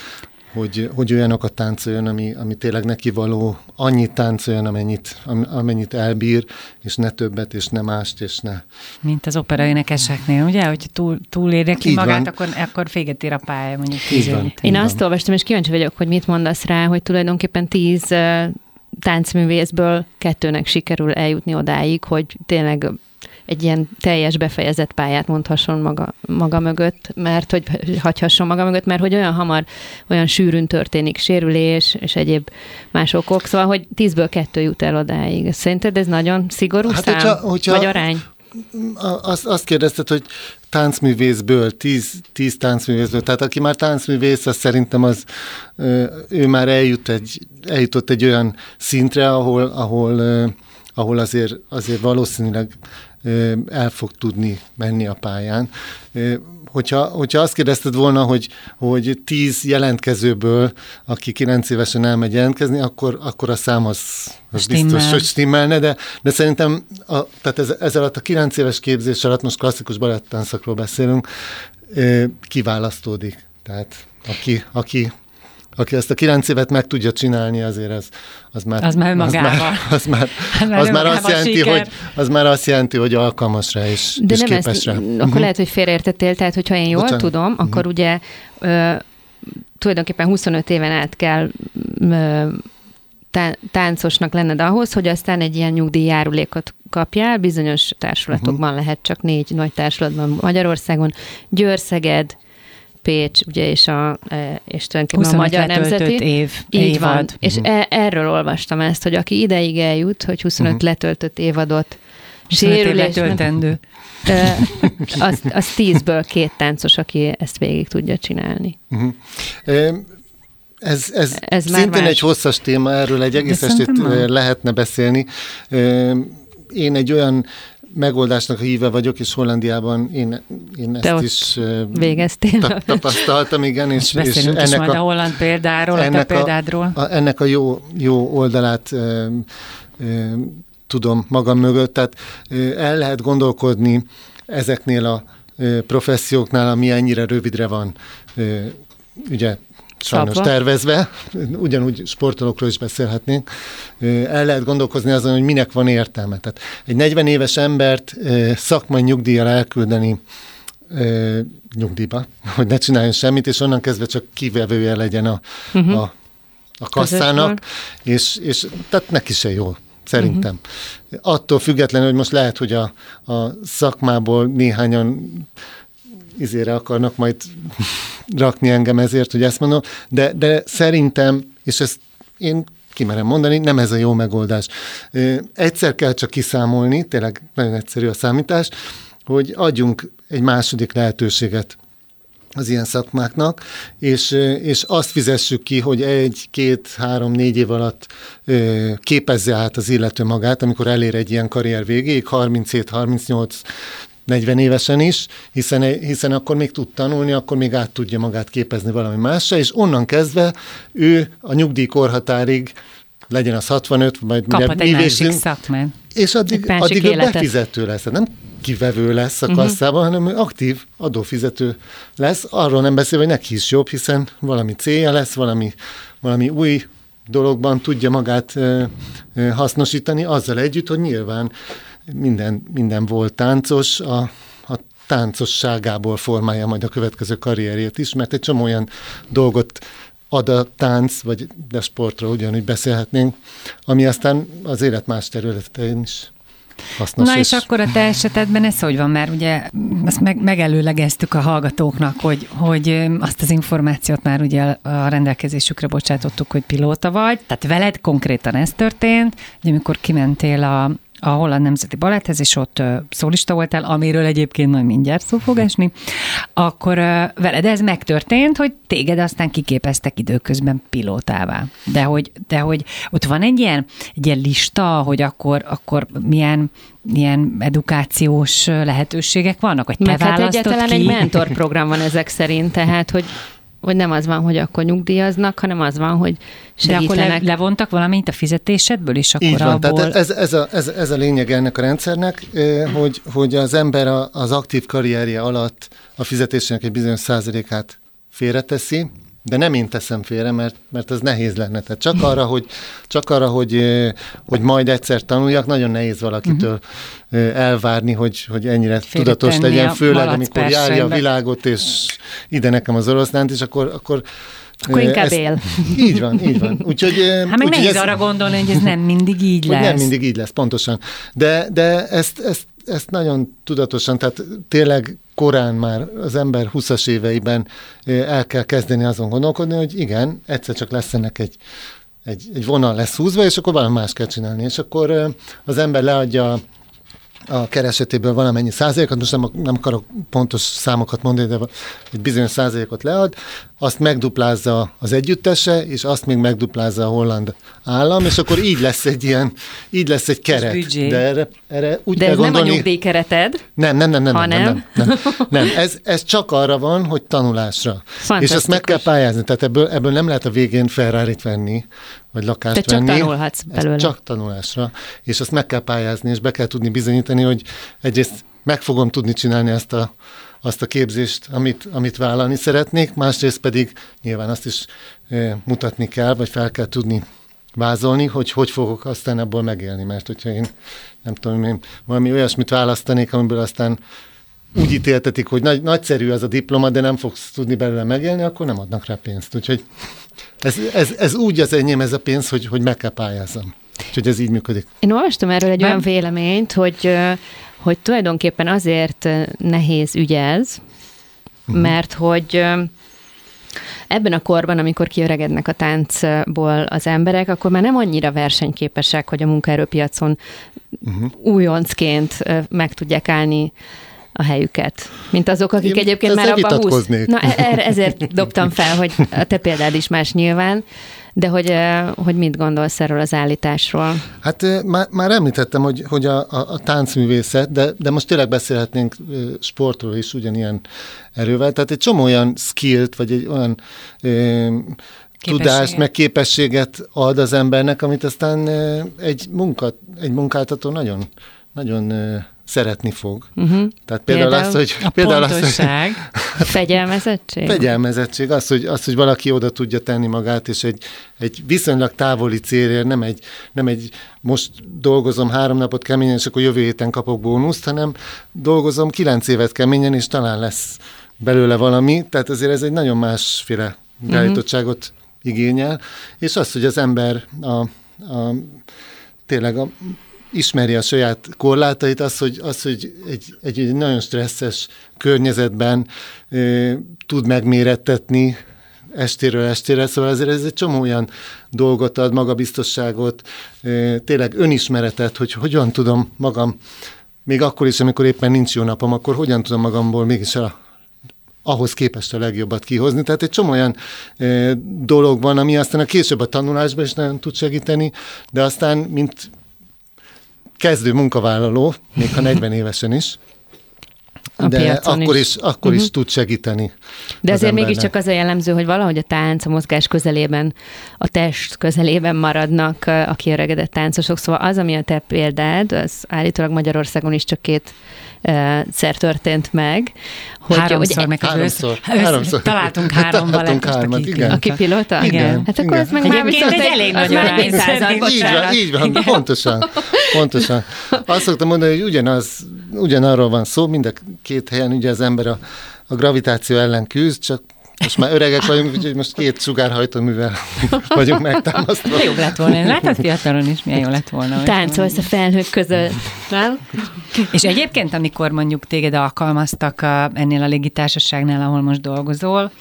hogy, hogy olyanokat táncoljon, ami, ami tényleg neki való, annyit táncoljon, amennyit, amennyit elbír, és ne többet, és ne mást, és ne... Mint az operaénekeseknél, ugye? Hogy túl, túl ki magát, van. akkor, akkor féget ér a pálya, mondjuk tíz Én Én azt olvastam, és kíváncsi vagyok, hogy mit mondasz rá, hogy tulajdonképpen tíz táncművészből kettőnek sikerül eljutni odáig, hogy tényleg egy ilyen teljes befejezett pályát mondhasson maga, maga mögött, mert hogy hagyhasson maga mögött, mert hogy olyan hamar, olyan sűrűn történik sérülés és egyéb más okok, szóval, hogy tízből kettő jut el odáig. Szerinted ez nagyon szigorú hát, szám, hogyha, hogyha, vagy arány? Azt, azt kérdezted, hogy táncművészből, tíz, tíz táncművészből, tehát aki már táncművész, az szerintem az, ő már eljut egy, eljutott egy olyan szintre, ahol, ahol, ahol azért, azért valószínűleg el fog tudni menni a pályán hogyha, hogyha azt kérdezted volna, hogy, hogy tíz jelentkezőből, aki kilenc évesen elmegy jelentkezni, akkor, akkor a szám az, az Stimmel. biztos, hogy stimmelne, de, de szerintem a, tehát ez, ez alatt a kilenc éves képzés alatt, most klasszikus balettánszakról beszélünk, kiválasztódik. Tehát aki, aki aki ezt a kilenc évet meg tudja csinálni, azért az, az már... Az már magával. Az már, az már, az már azt jelenti, hogy, az már azt jelenti, hogy alkalmas rá és, De és nem képes ezt, rá. Akkor uh-huh. lehet, hogy félreértettél, tehát hogyha én jól Bocsánat. tudom, uh-huh. akkor ugye ö, tulajdonképpen 25 éven át kell ö, táncosnak lenned ahhoz, hogy aztán egy ilyen nyugdíjjárulékot kapjál. Bizonyos társulatokban uh-huh. lehet csak négy nagy társulatban Magyarországon. Győr, Szeged, Pécs, ugye, és, a, e, és tulajdonképpen a Magyar Nemzeti. év. Így évad. van. Uh-huh. És e, erről olvastam ezt, hogy aki ideig eljut, hogy 25 uh-huh. letöltött évadot sérülés. letöltendő. az, az tízből két táncos, aki ezt végig tudja csinálni. Uh-huh. Ez, ez, ez szintén más. egy hosszas téma, erről egy egész estét lehetne beszélni. Én egy olyan megoldásnak a híve vagyok, és Hollandiában én, én ezt Te is végeztél. Ta, tapasztaltam, igen. És, és, és ennek is majd a, a holland példáról, ennek a te példádról. A, a, ennek a jó, jó oldalát ö, ö, tudom magam mögött, tehát ö, el lehet gondolkodni ezeknél a ö, professzióknál, ami ennyire rövidre van ö, ugye sajnos Csapva. tervezve, ugyanúgy sportolókról is beszélhetnénk, el lehet gondolkozni azon, hogy minek van értelme. Tehát egy 40 éves embert szakmai nyugdíjjal elküldeni nyugdíjba, hogy ne csináljon semmit, és onnan kezdve csak kivevője legyen a, uh-huh. a, a kasszának, és, és tehát neki se jó szerintem. Uh-huh. Attól függetlenül, hogy most lehet, hogy a, a szakmából néhányan izére akarnak majd rakni engem ezért, hogy ezt mondom, de, de szerintem, és ezt én kimerem mondani, nem ez a jó megoldás. Egyszer kell csak kiszámolni, tényleg nagyon egyszerű a számítás, hogy adjunk egy második lehetőséget az ilyen szakmáknak, és, és azt fizessük ki, hogy egy, két, három, négy év alatt képezze át az illető magát, amikor elér egy ilyen karrier végéig, 37, 38, 40 évesen is, hiszen, hiszen akkor még tud tanulni, akkor még át tudja magát képezni valami másra, és onnan kezdve ő a nyugdíjkorhatárig legyen az 65, majd Kaphat egy másik szakmát. És addig, addig ő befizető lesz. Nem kivevő lesz a mhm. kasszában, uh-huh. hanem aktív adófizető lesz. Arról nem beszél, hogy neki is jobb, hiszen valami célja lesz, valami, valami új dologban tudja magát ö, ö, hasznosítani, azzal együtt, hogy nyilván minden, minden volt táncos, a, a táncosságából formálja majd a következő karrierjét is, mert egy csomó olyan dolgot ad a tánc, vagy de sportról ugyanúgy beszélhetnénk, ami aztán az élet más területein is hasznos. Na és, és akkor a te esetedben ez hogy van? Mert ugye ezt meg, megelőlegeztük a hallgatóknak, hogy, hogy azt az információt már ugye a rendelkezésükre bocsátottuk, hogy pilóta vagy, tehát veled konkrétan ez történt, hogy amikor kimentél a, a Holland Nemzeti Baletthez, és ott szólista voltál, amiről egyébként majd mindjárt szó fog esni, akkor veled ez megtörtént, hogy téged aztán kiképeztek időközben pilótává. De hogy, de hogy ott van egy ilyen, egy ilyen lista, hogy akkor, akkor milyen milyen edukációs lehetőségek vannak, hogy te Meg hát egyáltalán ki? egy mentorprogram van ezek szerint, tehát hogy hogy nem az van, hogy akkor nyugdíjaznak, hanem az van, hogy segítenek. De akkor le, levontak valamint a fizetésedből is? Akkor Így van, abból... tehát ez, ez, a, ez, ez a lényeg ennek a rendszernek, hogy, hogy az ember az aktív karrierje alatt a fizetésének egy bizonyos százalékát félreteszi, de nem én teszem félre, mert, mert ez nehéz lenne. Tehát csak arra, hogy, csak arra hogy, hogy majd egyszer tanuljak, nagyon nehéz valakitől uh-huh. elvárni, hogy, hogy ennyire Félre tudatos legyen, főleg amikor járja a világot, és ide nekem az oroszlánt, és akkor, akkor akkor inkább ezt, él. Így van, így van. Úgyhogy, hát meg nehéz ez, arra gondolni, hogy ez nem mindig így lesz. Nem mindig így lesz, pontosan. De, de ezt, ezt, ezt nagyon tudatosan, tehát tényleg korán már az ember 20-as éveiben el kell kezdeni azon gondolkodni, hogy igen, egyszer csak lesz ennek egy, egy, egy vonal lesz húzva, és akkor valami más kell csinálni. És akkor az ember leadja a keresetéből valamennyi százalékot, most nem, nem akarok pontos számokat mondani, de egy bizonyos százalékot lead, azt megduplázza az együttese, és azt még megduplázza a holland állam, és akkor így lesz egy ilyen, így lesz egy keret. De erre, erre úgy de ez gondolni, nem a nyugdíjkereted? Nem, nem, nem, nem, hanem... nem, nem, nem, nem. Ez, ez csak arra van, hogy tanulásra. És ezt meg kell pályázni, tehát ebből, ebből nem lehet a végén Ferrari-t venni, vagy lakást Te venni. csak tanulhatsz belőle. csak tanulásra, és azt meg kell pályázni, és be kell tudni bizonyítani, hogy egyrészt meg fogom tudni csinálni ezt a azt a képzést, amit, amit vállalni szeretnék, másrészt pedig nyilván azt is e, mutatni kell, vagy fel kell tudni vázolni, hogy hogy fogok aztán ebből megélni, mert hogyha én nem tudom, én valami olyasmit választanék, amiből aztán úgy ítéltetik, hogy nagy, nagyszerű az a diploma, de nem fogsz tudni belőle megélni, akkor nem adnak rá pénzt. Úgyhogy ez, ez, ez úgy az enyém ez a pénz, hogy, hogy meg kell pályázzam. Úgyhogy ez így működik. Én olvastam erről egy nem? olyan véleményt, hogy hogy tulajdonképpen azért nehéz ügy ez, uh-huh. mert hogy ebben a korban, amikor kiöregednek a táncból az emberek, akkor már nem annyira versenyképesek, hogy a munkaerőpiacon uh-huh. újoncként meg tudják állni a helyüket, mint azok, akik Én egyébként már abban 20... Na, e- e- ezért dobtam fel, hogy a te példád is más nyilván, de hogy, hogy mit gondolsz erről az állításról? Hát már, már említettem, hogy, hogy a, a, a táncművészet, de, de most tényleg beszélhetnénk sportról is ugyanilyen erővel. Tehát egy csomó olyan skillt, vagy egy olyan tudást, meg képességet ad az embernek, amit aztán egy, munka, egy munkáltató nagyon, nagyon szeretni fog. Uh-huh. Tehát például, például az, hogy... A például pontosság. Az, hogy, fegyelmezettség. Fegyelmezettség, az hogy, az, hogy valaki oda tudja tenni magát, és egy, egy viszonylag távoli célért, nem egy, nem egy most dolgozom három napot keményen, és akkor jövő héten kapok bónuszt, hanem dolgozom kilenc évet keményen, és talán lesz belőle valami. Tehát azért ez egy nagyon másféle mhm. beállítottságot uh-huh. igényel, és az, hogy az ember a, a tényleg a ismeri a saját korlátait, az, hogy, az, hogy egy, egy, nagyon stresszes környezetben e, tud megmérettetni estéről estére, szóval ezért ez egy csomó olyan dolgot ad, magabiztosságot, e, tényleg önismeretet, hogy hogyan tudom magam, még akkor is, amikor éppen nincs jó napom, akkor hogyan tudom magamból mégis a ahhoz képest a legjobbat kihozni. Tehát egy csomó olyan e, dolog van, ami aztán a később a tanulásban is nagyon tud segíteni, de aztán, mint kezdő munkavállaló, még ha 40 évesen is, a de akkor is, is akkor uh-huh. is mhm. tud segíteni. De az azért mégiscsak az a jellemző, hogy valahogy a tánc, a mozgás közelében, a test közelében maradnak a kiöregedett táncosok. Szóval az, ami a te példád, az állítólag Magyarországon is csak két szer történt meg. Hogy, háromszor hogy, meg háromszor, háromszor. Találtunk három Találtunk hármat, igen. Aki pilóta? Igen. igen. Hát akkor igen. ez meg már viszont egy elég nagy arány. Így van, így van, pontosan. pontosan. Azt szoktam mondani, hogy ugyanaz, ugyanarról van szó, mind a két helyen ugye az ember a, a gravitáció ellen küzd, csak most már öregek vagyunk, úgyhogy most két sugárhajtóművel vagyunk megtámasztva. Jobb lett volna. Látod fiatalon is, milyen jó lett volna. Táncolsz a felhők között, nem? És egyébként, amikor mondjuk téged alkalmaztak a, ennél a légitársaságnál, ahol most dolgozol,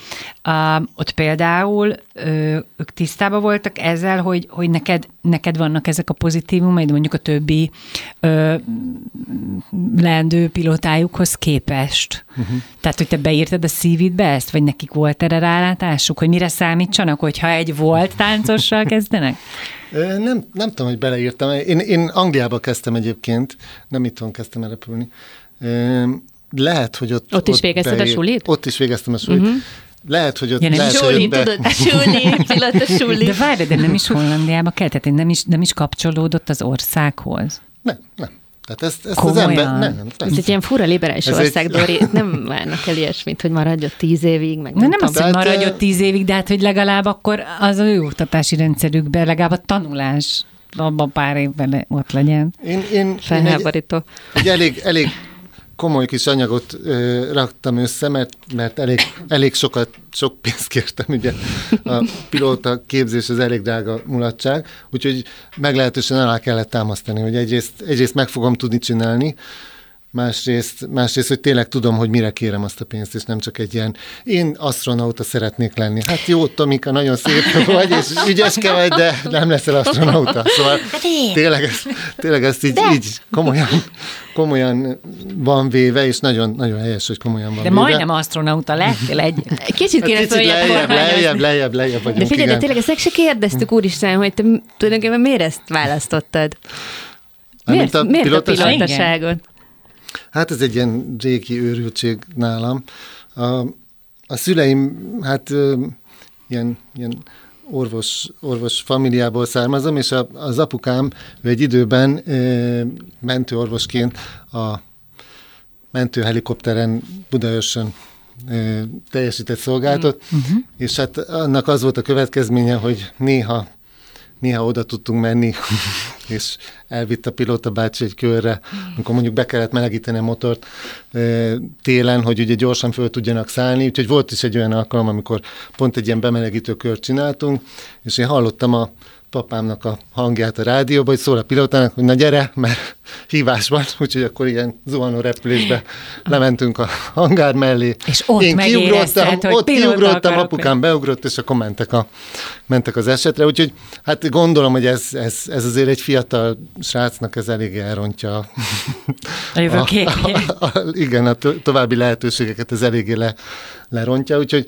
a, ott például ö, ők tisztában voltak ezzel, hogy, hogy neked, neked vannak ezek a pozitívumaid, mondjuk a többi ö, leendő pilótájukhoz képest. Uh-huh. Tehát, hogy te beírtad a szívidbe ezt, vagy nekik volt erre rálátásuk, hogy mire számítsanak, hogyha egy volt táncossal kezdenek? Nem, nem tudom, hogy beleírtam. Én, én Angliába kezdtem egyébként, nem itthon kezdtem repülni. Lehet, hogy ott... Ott is végezted beír... a sulit? Ott is végeztem a sulit. Uh-huh. Lehet, hogy ott... Ja, lehet, suli, hogy be... tudod, a suli, pillanat a suli. De várj, de nem is Hollandiába kell, tehát nem is, nem is kapcsolódott az országhoz. Nem, nem. Tehát ezt, ezt az ember... Nem, nem, ez egy ilyen fura liberális ez ország, egy... Dori, nem várnak el ilyesmit, hogy maradjon tíz évig, meg nem, nem, azt, hogy maradjon tíz évig, de hát, hogy legalább akkor az a ő oktatási rendszerükben, legalább a tanulás abban pár évben ott legyen. Én, én, Felháborító. Én egy, egy elég, elég komoly kis anyagot ö, raktam össze, mert, mert elég, elég sokat, sok pénzt kértem, ugye a pilóta képzés az elég drága mulatság, úgyhogy meglehetősen alá kellett támasztani, hogy egyrészt, egyrészt meg fogom tudni csinálni, másrészt, másrészt, hogy tényleg tudom, hogy mire kérem azt a pénzt, és nem csak egy ilyen, én asztronauta szeretnék lenni. Hát jó, Tomika, nagyon szép vagy, és ügyeske vagy, de nem leszel asztronauta. Szóval hát tényleg, ez, tényleg ezt így, így komolyan, komolyan van véve, és nagyon, nagyon helyes, hogy komolyan van De véve. majdnem asztronauta lettél egy... Kicsit kéne kicsit lejjebb, lejjebb, lejjebb, lejjebb vagyunk, De figyelj, igen. de tényleg ezt se kérdeztük, úristen, hogy te tulajdonképpen miért ezt választottad? Miért, a miért a pilotaságot? Hát ez egy ilyen régi őrültség nálam. A, a szüleim, hát ilyen, ilyen orvos, orvos familiából származom, és a, az apukám egy időben e, mentőorvosként a mentőhelikopteren Budaörsön e, teljesített szolgáltat, uh-huh. és hát annak az volt a következménye, hogy néha néha oda tudtunk menni, és elvitt a pilóta bácsi egy körre, amikor mondjuk be kellett melegíteni a motort télen, hogy ugye gyorsan föl tudjanak szállni, úgyhogy volt is egy olyan alkalom, amikor pont egy ilyen bemelegítő kört csináltunk, és én hallottam a papámnak a hangját a rádióban, hogy szól a pilótának, hogy na gyere, mert hívás van, úgyhogy akkor ilyen zuhanó repülésbe lementünk a hangár mellé. És ott Én kiugrottam, ott kiugrottam, apukám beugrott, és akkor mentek, a, mentek az esetre. Úgyhogy hát gondolom, hogy ez, ez, ez azért egy fiatal srácnak ez eléggé elrontja a, a, a, a, igen, a további lehetőségeket ez eléggé le, lerontja. Úgyhogy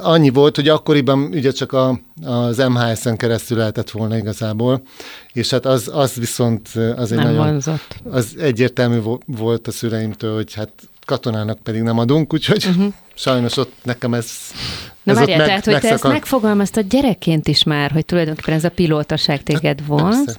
annyi volt, hogy akkoriban ugye csak a, az MHS-en keresztül lehetett volna igazából, és hát az, az viszont az egy nem nagyon, vonzott. az egyértelmű volt a szüleimtől, hogy hát katonának pedig nem adunk, úgyhogy uh-huh. Sajnos ott nekem ez Na ez várjál, meg, tehát, hogy te ezt megfogalmaztad gyerekként is már, hogy tulajdonképpen ez a pilótaság téged hát, vonz. Persze.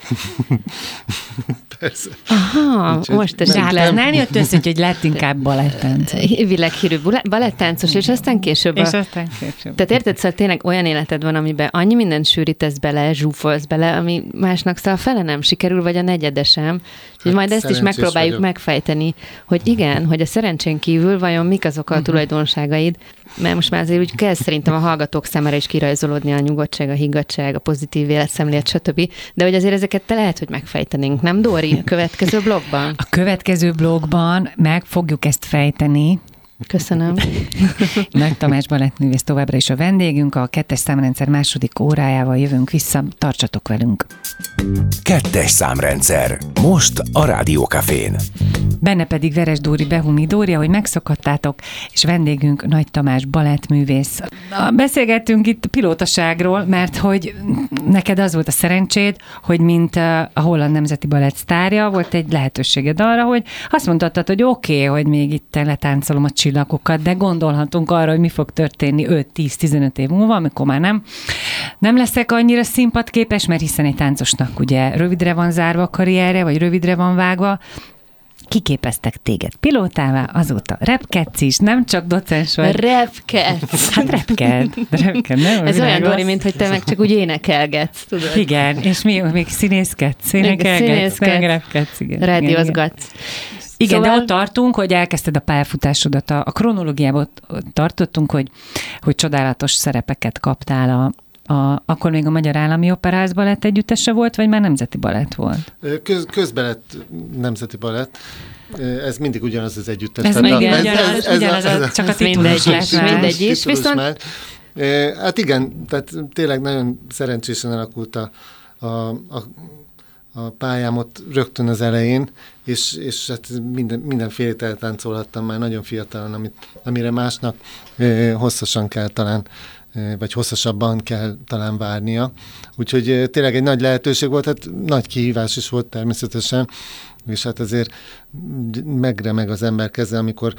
persze. Aha, Úgy, most ez hát nem, nem jött össze, hogy lett inkább balettáncos. Világhírű balettáncos, és aztán később. És aztán később. Tehát érted, szóval tényleg olyan életed van, amiben annyi mindent sűrítesz bele, zsúfolsz bele, ami másnak szóval fele nem sikerül, vagy a negyede sem. Hát majd ezt is megpróbáljuk vagyok. megfejteni, hogy igen, hogy a szerencsén kívül vajon mik azok a uh-huh. Tulajdonságaid, mert most már azért úgy kezd szerintem a hallgatók számára is kirajzolódni a nyugodtság, a higgadság, a pozitív életszemlélet, stb. De hogy azért ezeket te lehet, hogy megfejtenénk, nem Dóri? A következő blogban? A következő blogban meg fogjuk ezt fejteni, Köszönöm. Nagy Tamás balettművész továbbra is a vendégünk, a kettes számrendszer második órájával jövünk vissza, tartsatok velünk. Kettes számrendszer, most a Rádiókafén. Benne pedig Veres Dóri Behumi Dóri, ahogy megszokhattátok, és vendégünk Nagy Tamás balettművész. Beszélgettünk itt pilótaságról, mert hogy neked az volt a szerencséd, hogy mint a Holland Nemzeti Balett sztárja, volt egy lehetőséged arra, hogy azt mondtad, hogy oké, okay, hogy még itt letáncolom a csillagokat, de gondolhatunk arra, hogy mi fog történni 5-10-15 év múlva, amikor már nem, nem leszek annyira színpadképes, mert hiszen egy táncosnak ugye rövidre van zárva a karrierje, vagy rövidre van vágva, kiképeztek téged pilótává, azóta repkedsz is, nem csak docens vagy. Repkedsz. Hát repked. repked nem, Ez olyan, Dori, mint hogy te meg csak úgy énekelgetsz, tudod? Igen, és mi még színészkedsz, énekelgetsz, meg repkedsz. Igen, Rádiózgatsz. Igen, szóval... de ott tartunk, hogy elkezdted a pályafutásodat. A, a kronológiában tartottunk, hogy, hogy csodálatos szerepeket kaptál a, a, akkor még a Magyar Állami Operáz Balett együttese volt, vagy már Nemzeti Balett volt? Köz, közben lett Nemzeti Balett. Ez mindig ugyanaz az együttes. Ez még ugyanaz, ez, ez, ugyanaz, ez, ez, csak a titulus lett már. Mindegy is, viszont... Már. Hát igen, tehát tényleg nagyon szerencsésen alakult a, a, a a pályámot rögtön az elején, és, és hát minden, mindenféle eltáncolhattam már nagyon fiatalon, amit, amire másnak e, hosszasan kell talán, vagy hosszasabban kell talán várnia. Úgyhogy tényleg egy nagy lehetőség volt, hát nagy kihívás is volt természetesen, és hát azért megremeg az ember keze, amikor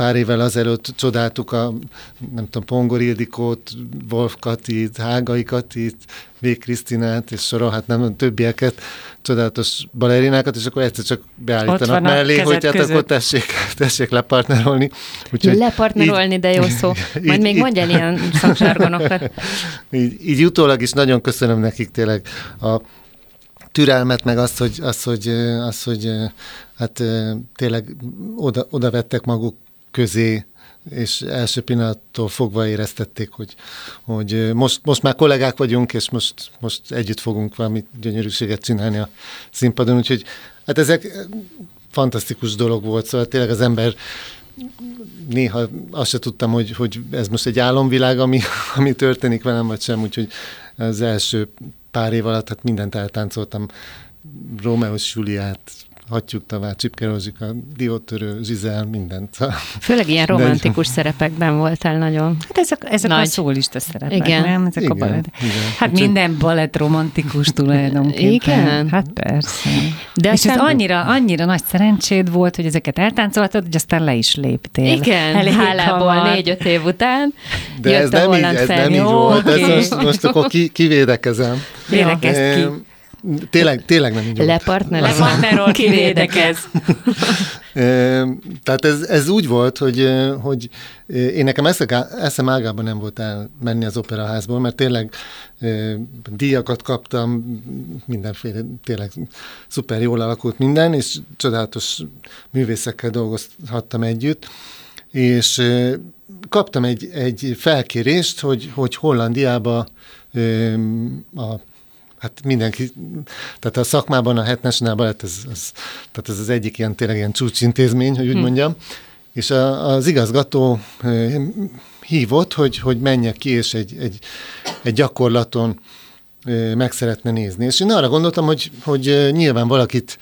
pár évvel azelőtt csodáltuk a, nem tudom, Pongor Ildikót, Wolf Katit, Hágai Katit, V. Krisztinát, és sorolhatnám a többieket, csodálatos balerinákat, és akkor egyszer csak beállítanak mellé, hogy hát akkor tessék, tessék lepartnerolni. Úgyhogy lepartnerolni, így, de jó szó. Majd így, még mondj el ilyen szaksárgonokat. Így, így utólag is nagyon köszönöm nekik tényleg a türelmet, meg azt, hogy, azt, hogy, azt, hogy hát tényleg oda, oda vettek maguk közé, és első pillanattól fogva éreztették, hogy, hogy most, most már kollégák vagyunk, és most, most együtt fogunk valami gyönyörűséget csinálni a színpadon, úgyhogy hát ezek fantasztikus dolog volt, szóval tényleg az ember néha azt se tudtam, hogy, hogy ez most egy álomvilág, ami, ami történik velem, vagy sem, úgyhogy az első pár év alatt hát mindent eltáncoltam, Rómeó Juliát, hattyúk tavát, Csipke Rózsika, Diótörő, Zsizel, mindent. Főleg ilyen romantikus De... szerepekben voltál nagyon. Hát ezek, ezek Nagy. a szólista szerepek, igen. nem? Ezek igen, a balett. Igen. Hát Csak... minden balett romantikus tulajdonképpen. Igen? Hát persze. De És ez annyira, annyira nagy szerencséd volt, hogy ezeket eltáncoltad, hogy aztán le is léptél. Igen, Elég hálából négy-öt év után De ez nem, így, ez nem így volt, ez most, most akkor ki, kivédekezem. Védekezd ki. Tényleg, tényleg nem így volt. Lepartner, Lepartnerol kivédekez. Tehát ez, ez úgy volt, hogy, hogy én nekem eszem ágában nem volt elmenni az operaházból, mert tényleg díjakat kaptam, mindenféle, tényleg szuper jól alakult minden, és csodálatos művészekkel dolgozhattam együtt, és kaptam egy, egy felkérést, hogy, hogy Hollandiába a hát mindenki, tehát a szakmában a Het National Ballet, ez, ez, tehát ez az egyik ilyen tényleg ilyen csúcsintézmény, hogy úgy hmm. mondjam, és a, az igazgató hívott, hogy, hogy menjek ki, és egy, egy, egy gyakorlaton meg szeretne nézni. És én arra gondoltam, hogy, hogy nyilván valakit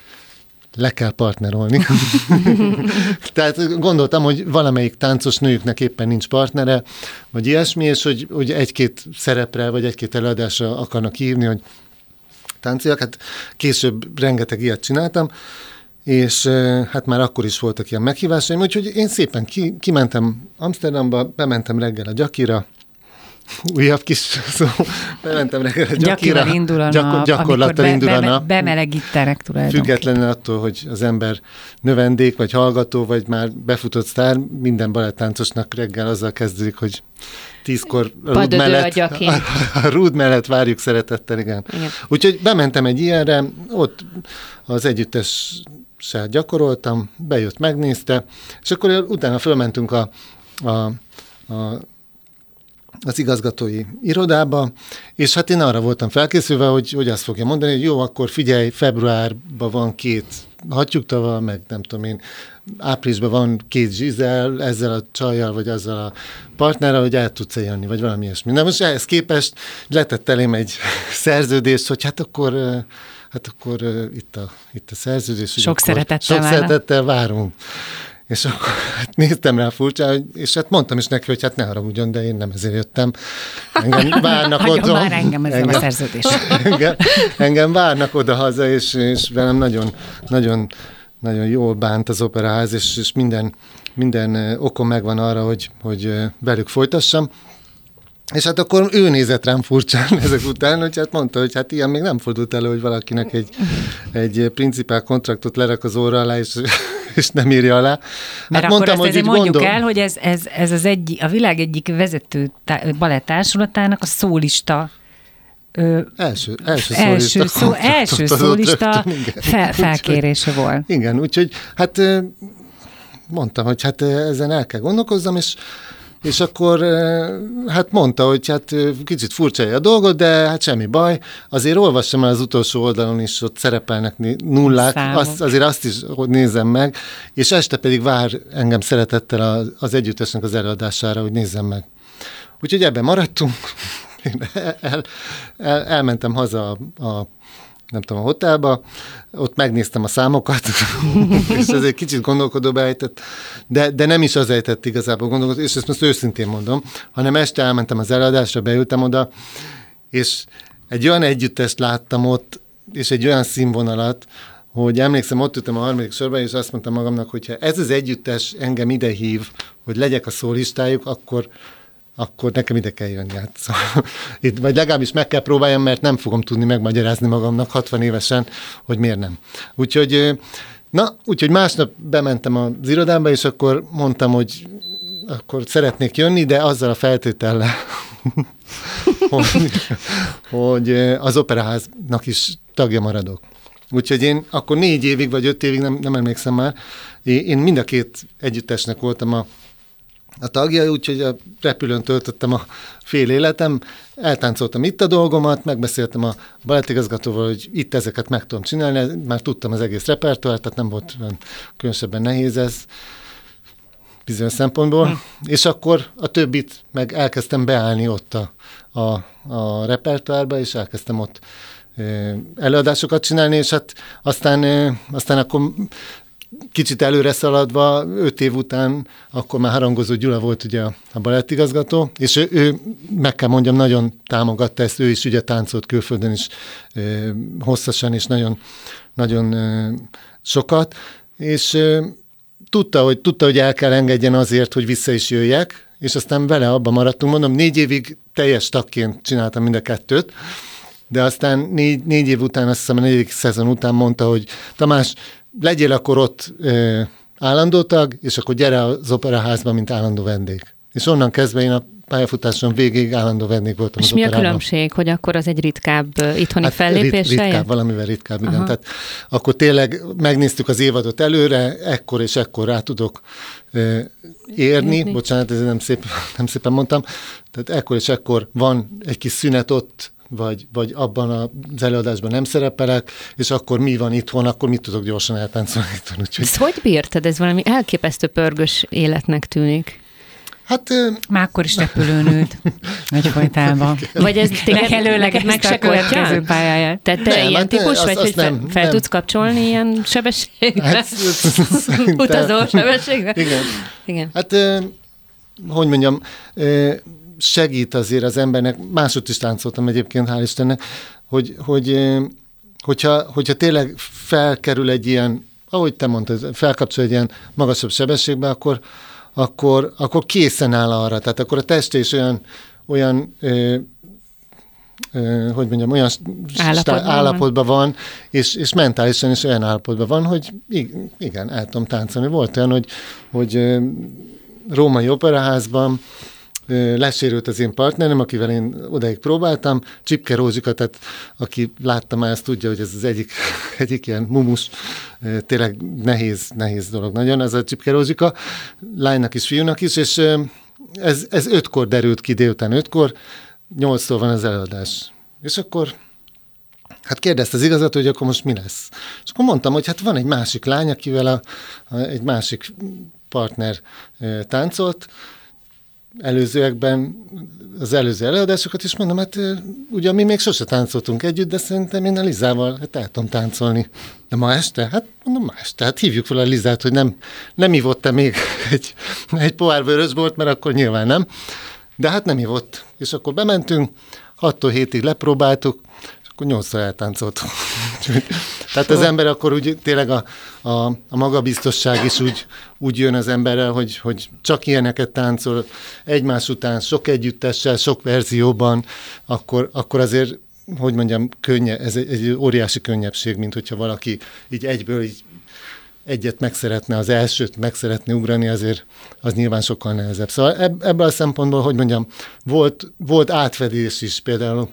le kell partnerolni. Tehát gondoltam, hogy valamelyik táncos nőjüknek éppen nincs partnere, vagy ilyesmi, és hogy, hogy egy-két szerepre, vagy egy-két előadásra akarnak hívni, hogy tánciak, hát később rengeteg ilyet csináltam, és hát már akkor is voltak ilyen meghívásaim, úgyhogy én szépen ki, kimentem Amsterdamba, bementem reggel a Gyakira, újabb kis szó, bementem reggel a Gyakira, indul a nap, gyakorlattal be, indul a nap. Bemelegítenek tulajdonképpen. Függetlenül attól, hogy az ember növendék, vagy hallgató, vagy már befutott sztár, minden balettáncosnak reggel azzal kezdődik, hogy tízkor rúd, mellett, a, a, a rúd mellett várjuk szeretettel, igen. igen. Úgyhogy bementem egy ilyenre, ott az együttes gyakoroltam, bejött, megnézte, és akkor utána fölmentünk a, a, a az igazgatói irodába, és hát én arra voltam felkészülve, hogy, hogy azt fogja mondani, hogy jó, akkor figyelj, februárban van két hattyúktava, meg nem tudom én, áprilisban van két zsizel, ezzel a csajjal, vagy azzal a partnerrel, hogy el tudsz jönni, vagy valami ilyesmi. Na most ehhez képest letett elém egy szerződést, hogy hát akkor hát akkor itt a, itt a szerződés. Sok szeretettel Sok szeretettel várunk. És akkor hát néztem rá furcsa, és hát mondtam is neki, hogy hát ne haragudjon, de én nem ezért jöttem. Engem várnak oda. már engem ezzel engem, a szerződés. Engem, engem várnak oda-haza, és, és velem nagyon, nagyon, nagyon jól bánt az operaház, és, és minden, minden okom megvan arra, hogy, hogy velük folytassam. És hát akkor ő nézett rám furcsán ezek után, hogy hát mondta, hogy hát ilyen még nem fordult elő, hogy valakinek egy, egy principál kontraktot lerak az óra alá, és, és nem írja alá. Hát Mert mondtam, akkor hogy mondjuk gondol... el, hogy ez, ez, ez az egy, a világ egyik vezető balettársulatának a szólista Ö, első, első, első, szólista, szó, első szólista fel, felkérése volt. Igen, úgyhogy hát mondtam, hogy hát ezen el kell gondolkozzam, és és akkor hát mondta, hogy hát kicsit furcsa a dolgot, de hát semmi baj. Azért olvassam el az utolsó oldalon is, ott szerepelnek nullák, azt, azért azt is nézem meg, és este pedig vár engem szeretettel az, együttesnek az előadására, hogy nézzem meg. Úgyhogy ebben maradtunk, el, el, el, elmentem haza a, a nem tudom, a hotelba, ott megnéztem a számokat, és ez egy kicsit gondolkodóba ejtett, de, de nem is az ejtett igazából gondolkodó, és ezt most őszintén mondom, hanem este elmentem az előadásra, beültem oda, és egy olyan együttest láttam ott, és egy olyan színvonalat, hogy emlékszem, ott ültem a harmadik sorban, és azt mondtam magamnak, hogyha ez az együttes engem ide hív, hogy legyek a szólistájuk, akkor, akkor nekem ide kell jönni. Hát, szóval, itt, vagy legalábbis meg kell próbáljam, mert nem fogom tudni megmagyarázni magamnak 60 évesen, hogy miért nem. Úgyhogy, na, úgyhogy másnap bementem az irodába, és akkor mondtam, hogy akkor szeretnék jönni, de azzal a feltétellel, hogy, hogy az operaháznak is tagja maradok. Úgyhogy én akkor négy évig, vagy öt évig, nem, nem emlékszem már, én mind a két együttesnek voltam a a tagja, úgyhogy a repülőn töltöttem a fél életem, eltáncoltam itt a dolgomat, megbeszéltem a balettigazgatóval, hogy itt ezeket meg tudom csinálni, már tudtam az egész repertoárt, tehát nem volt különösebben nehéz ez bizonyos szempontból, hm. és akkor a többit meg elkezdtem beállni ott a, a, a repertoárba, és elkezdtem ott előadásokat csinálni, és hát aztán, aztán akkor kicsit előre szaladva, öt év után, akkor már Harangozó Gyula volt ugye a balettigazgató, és ő, ő, meg kell mondjam, nagyon támogatta ezt, ő is ugye táncolt külföldön is ö, hosszasan, és nagyon, nagyon ö, sokat, és ö, tudta, hogy, tudta, hogy el kell engedjen azért, hogy vissza is jöjjek, és aztán vele abban maradtunk. Mondom, négy évig teljes tagként csináltam mind a kettőt, de aztán négy, négy év után, azt hiszem a negyedik szezon után mondta, hogy Tamás, legyél akkor ott ö, állandó tag, és akkor gyere az operaházba, mint állandó vendég. És onnan kezdve én a pályafutásom végig állandó vendég voltam És mi operában. a különbség, hogy akkor az egy ritkább itthoni hát fellépés? Rit, ritkább, valamivel ritkább, igen. Aha. Tehát akkor tényleg megnéztük az évadot előre, ekkor és ekkor rá tudok ö, érni. Érni. Bocsánat, ez nem, szép, nem szépen mondtam. Tehát ekkor és ekkor van egy kis szünet ott, vagy, vagy abban az előadásban nem szerepelek, és akkor mi van itthon, akkor mit tudok gyorsan eltáncolni itthon. Úgyhogy... Ezt hogy bírtad? Ez valami elképesztő pörgös életnek tűnik. Hát... Már akkor is repülőn ült, nagy folytában. Vagy ez tényleg előleg meg se következő pályáját. Tehát te nem, ilyen hát típus vagy, hogy nem, fel, fel tudsz kapcsolni ilyen sebességre? Hát, Utazó sebességre? Igen. Igen. Hát, hogy mondjam, segít azért az embernek, másod is táncoltam egyébként, hál' Istennek, hogy, hogy hogyha, hogyha tényleg felkerül egy ilyen ahogy te mondtad, felkapcsol egy ilyen magasabb sebességbe, akkor, akkor, akkor készen áll arra. Tehát akkor a teste is olyan, olyan ö, ö, hogy mondjam, olyan állapotban, állapotban van, van és, és mentálisan is olyan állapotban van, hogy igen, el tudom táncolni. Volt olyan, hogy, hogy római operaházban lesérült az én partnerem, akivel én odaig próbáltam, Csipke Rózsika, tehát aki látta már, ezt tudja, hogy ez az egyik, egyik ilyen mumus, tényleg nehéz, nehéz dolog nagyon, ez a Csipke Rózsika, lánynak is, fiúnak is, és ez, ez ötkor derült ki, délután ötkor, nyolctól van az előadás. És akkor Hát kérdezte az igazat, hogy akkor most mi lesz. És akkor mondtam, hogy hát van egy másik lány, akivel a, a, egy másik partner e, táncolt, előzőekben, az előző előadásokat is mondom, hát ugye mi még sose táncoltunk együtt, de szerintem én a Lizával hát el tudom táncolni. De ma este? Hát mondom, ma este. Hát hívjuk fel a Lizát, hogy nem, nem ivott-e még egy, egy pohár vörösbort, mert akkor nyilván nem. De hát nem ivott. És akkor bementünk, 6-tól 7-ig lepróbáltuk, akkor nyolcszor eltáncoltunk. Tehát az ember akkor úgy tényleg a, a, a magabiztosság is úgy, úgy jön az emberrel, hogy, hogy csak ilyeneket táncol egymás után, sok együttessel, sok verzióban, akkor, akkor azért hogy mondjam, könnye, ez egy, egy óriási könnyebbség, mint hogyha valaki így egyből így egyet meg szeretne, az elsőt meg szeretne ugrani, azért az nyilván sokkal nehezebb. Szóval ebb, ebből a szempontból, hogy mondjam, volt, volt átfedés is például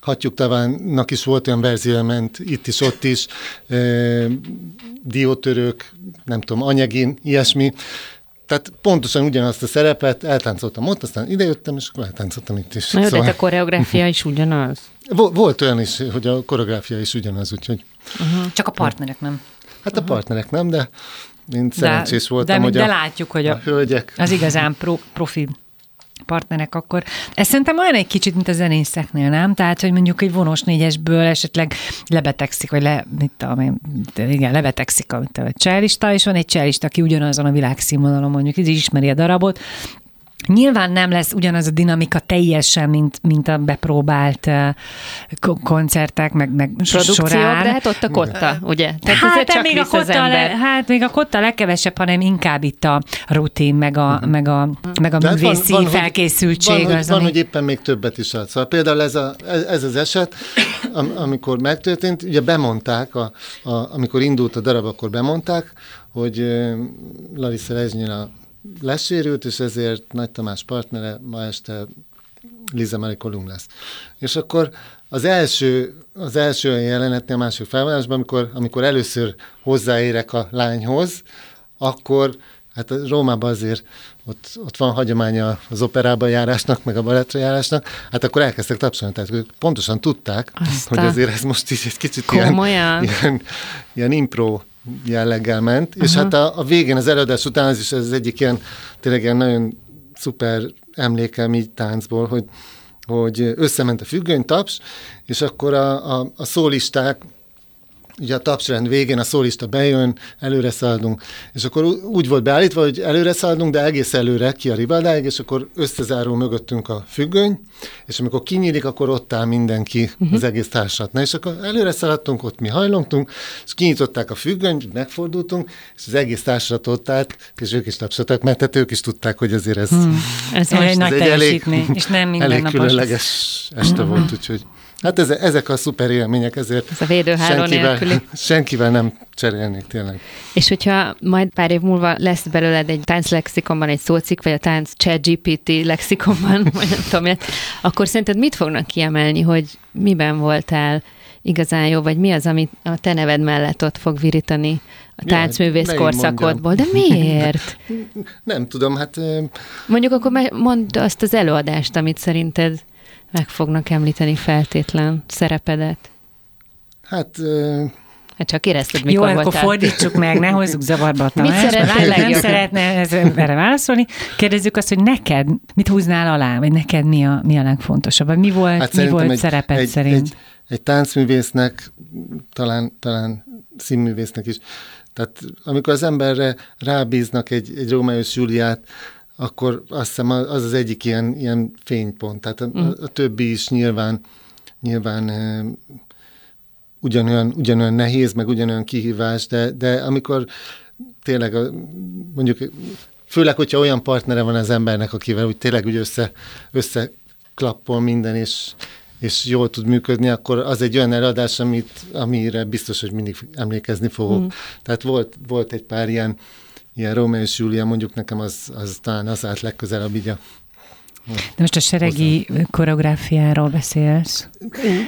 Hatjuk Tavánnak is volt olyan verzió, ment itt is, ott is, e, diótörők, nem tudom, anyagin, ilyesmi. Tehát pontosan ugyanazt a szerepet eltáncoltam ott, aztán idejöttem, és akkor eltáncoltam itt is. Na jó, szóval... de a koreográfia is ugyanaz? Volt olyan is, hogy a koreográfia is ugyanaz, úgyhogy... Uh-huh. Csak a partnerek nem. Hát a partnerek nem, de én szerencsés voltam, de, hogy de a, látjuk, hogy a, a hölgyek... Az igazán pro, profi partnerek, akkor ez szerintem olyan egy kicsit, mint a zenészeknél, nem? Tehát, hogy mondjuk egy vonos négyesből esetleg lebetegszik, vagy le, mit tudom igen, lebetegszik a, a cselista, és van egy cselista, aki ugyanazon a világszínvonalon mondjuk, így ismeri a darabot, Nyilván nem lesz ugyanaz a dinamika teljesen, mint, mint a bepróbált uh, koncertek, meg, meg Produkciók, során. de hát ott a kotta, ugye? Tehát hát, csak még a kotta le, hát még a kotta legkevesebb, hanem inkább itt a rutin, meg a, uh-huh. meg a, meg a művészi van, van, felkészültség. Van, az, van, ami... hogy éppen még többet is ad. Szóval például ez, a, ez az eset, am, amikor megtörtént, ugye bemondták, a, a, amikor indult a darab, akkor bemondták, hogy Larissa Reznyina lesérült, és ezért Nagy Tamás partnere ma este Liza Marie Kolum lesz. És akkor az első, az első jelenetnél, a másik felvonásban, amikor, amikor először hozzáérek a lányhoz, akkor hát a Rómában azért ott, ott van hagyománya az operába járásnak, meg a balettra járásnak, hát akkor elkezdtek tapsolni, tehát ők pontosan tudták, Aztán. hogy azért ez most is egy kicsit ilyen, ilyen, ilyen impro jelleggel ment, uh-huh. és hát a, a végén, az előadás után az is ez egyik ilyen, tényleg ilyen nagyon szuper emlékem így táncból, hogy, hogy összement a függöny taps, és akkor a, a, a szólisták ugye a tapsrend végén a szólista bejön, előre szaladunk, és akkor úgy volt beállítva, hogy előre szaladunk, de egész előre ki a rivaldáig, és akkor összezárul mögöttünk a függöny, és amikor kinyílik, akkor ott áll mindenki, uh-huh. az egész társat. Na, és akkor előre szaladtunk, ott mi hajlongtunk, és kinyitották a függönyt, megfordultunk, és az egész társat ott állt, és ők is tapsoltak, mert tehát ők is tudták, hogy azért ez, hmm. ez, ez egy nagy teljesítmény, és nem minden elég különleges este volt, úgyhogy Hát ez, ezek a szuper élmények, ezért ez a védőháló senkivel, nélküli. senkivel nem cserélnék tényleg. És hogyha majd pár év múlva lesz belőled egy tánclexikonban egy szócikk, vagy a tánc ChatGPT lexikonban, vagy nem tudom, akkor szerinted mit fognak kiemelni, hogy miben voltál igazán jó, vagy mi az, amit a te neved mellett ott fog virítani a táncművész korszakodból. De miért? Nem tudom, hát... Mondjuk akkor mondd azt az előadást, amit szerinted meg fognak említeni feltétlen szerepedet? Hát... Hát csak érezted, mikor Jó, voltál. akkor fordítsuk meg, ne hozzuk zavarba a Tamás. Nem szeretne erre válaszolni. Kérdezzük azt, hogy neked mit húznál alá, vagy neked mi a, mi a legfontosabb, vagy mi volt, hát mi volt egy, szereped egy, szerint? Egy, egy táncművésznek, talán, talán színművésznek is, tehát amikor az emberre rábíznak egy, egy Rómeó és Júliát, akkor azt hiszem az az egyik ilyen, ilyen fénypont. Tehát a, mm. a többi is nyilván, nyilván ugyanolyan, ugyanolyan nehéz, meg ugyanolyan kihívás, de, de amikor tényleg mondjuk főleg, hogyha olyan partnere van az embernek, akivel úgy tényleg úgy össze, összeklappol minden, és, és jól tud működni, akkor az egy olyan eladás, amit, amire biztos, hogy mindig emlékezni fogok. Mm. Tehát volt, volt egy pár ilyen, ilyen Romeo és Julia, mondjuk nekem az, az talán az állt legközelebb így a de most a seregi hozzá. koreográfiáról beszélsz?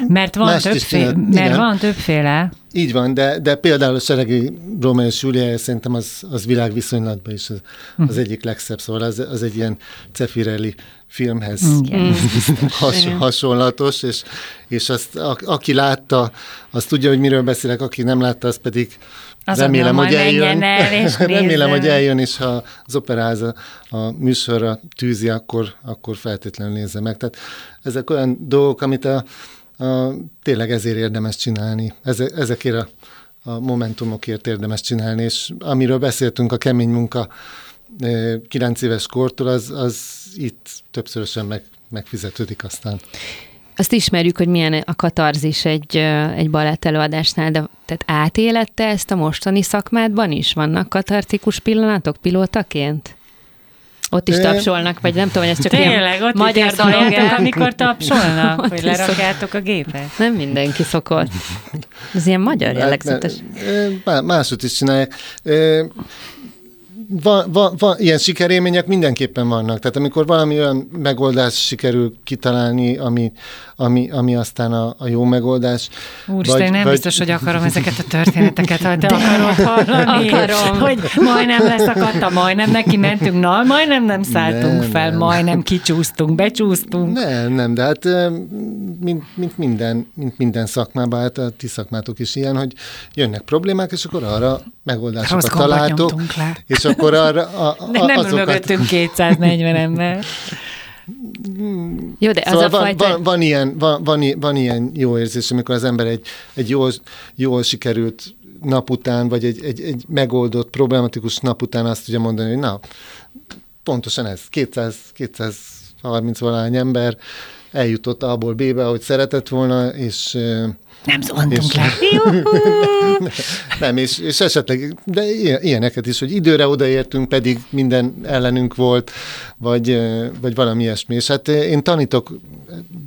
Mert van, többféle, mert van többféle. Így van, de, de például a seregi Romeo és Julia szerintem az, az világviszonylatban is az, hm. az egyik legszebb, szóval az, az egy ilyen Cefirelli filmhez Igen. has, hasonlatos, és, és azt, a, aki látta, az tudja, hogy miről beszélek, aki nem látta, az pedig az remélem, hogy eljön. El és remélem, hogy eljön, és ha az operáza a műsorra tűzi, akkor, akkor feltétlenül nézze meg. Tehát ezek olyan dolgok, amit a, a, tényleg ezért érdemes csinálni. Ezek, ezekért a, a momentumokért érdemes csinálni, és amiről beszéltünk, a kemény munka kilenc éves kortól, az, az itt többszörösen meg, megfizetődik aztán. Azt ismerjük, hogy milyen a katarzis egy, egy balett előadásnál, de tehát átélette ezt a mostani szakmádban is? Vannak katartikus pillanatok pilótaként? Ott is tapsolnak, vagy nem tudom, hogy ez csak Tényleg, ilyen ott magyar dolog. amikor tapsolnak, ott hogy lerakjátok a gépet? Nem mindenki szokott. Ez ilyen magyar jellegzetes. Hát, máshogy is csinálják van, van, van, ilyen sikerélmények mindenképpen vannak. Tehát amikor valami olyan megoldás sikerül kitalálni, ami, ami, ami aztán a, a jó megoldás. Úristen, vagy, nem vagy... biztos, hogy akarom ezeket a történeteket, ha te akarod hallani. Akarom. Hogy majdnem leszakadta, majdnem neki mentünk, na, majdnem nem szálltunk nem, fel, nem. majdnem kicsúsztunk, becsúsztunk. Nem, nem, de hát mint, mint, minden, mint minden szakmában, hát a ti szakmátok is ilyen, hogy jönnek problémák, és akkor arra megoldásokat találtok, és akkor arra a, a, nem, nem azokat... mögöttünk 240 ember. Jó, de szóval az a van, fajta... van, van, ilyen, van, van, van ilyen jó érzés, amikor az ember egy, egy jól, jól sikerült nap után, vagy egy, egy, egy megoldott, problematikus nap után azt tudja mondani, hogy na, pontosan ez, 200, 230 valány ember eljutott A-ból B-be, ahogy szeretett volna, és nem zuhantunk le. nem, és, és esetleg, de ilyeneket is, hogy időre odaértünk, pedig minden ellenünk volt, vagy, vagy valami ilyesmi. És hát én tanítok,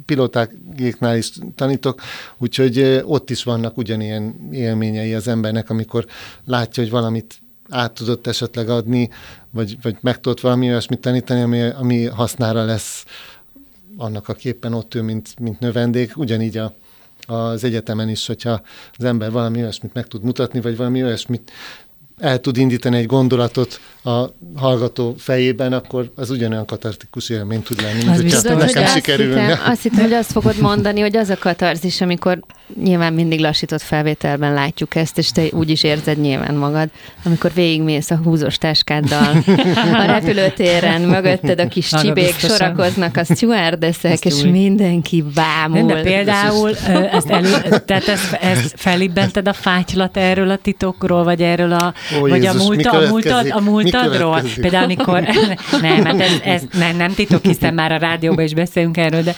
pilotáknál is tanítok, úgyhogy ott is vannak ugyanilyen élményei az embernek, amikor látja, hogy valamit át tudott esetleg adni, vagy, vagy meg tudott valami olyasmit tanítani, ami, ami hasznára lesz annak, aki éppen ott ő, mint, mint növendék. Ugyanígy a, az egyetemen is, hogyha az ember valami olyasmit meg tud mutatni, vagy valami olyasmit el tud indítani egy gondolatot a hallgató fejében, akkor az ugyanolyan katartikus élmény tud lenni, mint hogyha biztos, nekem hogy sikerülne. Azt hittem, azt hittem, hogy azt fogod mondani, hogy az a katarzis, amikor nyilván mindig lassított felvételben látjuk ezt, és te úgy is érzed nyilván magad, amikor végigmész a húzós táskáddal a repülőtéren, mögötted a kis csibék biztosan. sorakoznak, a stewardessek, és úgy. mindenki bámul. De például ezt, elő, tehát ezt, ezt felibbented a fátylat erről a titokról, vagy erről a, Ó, vagy Jézus, a, múlt, a, múltad, a múltadról? Például amikor, nem, hát ez, ez nem, nem titok, hiszen már a rádióban is beszélünk erről, de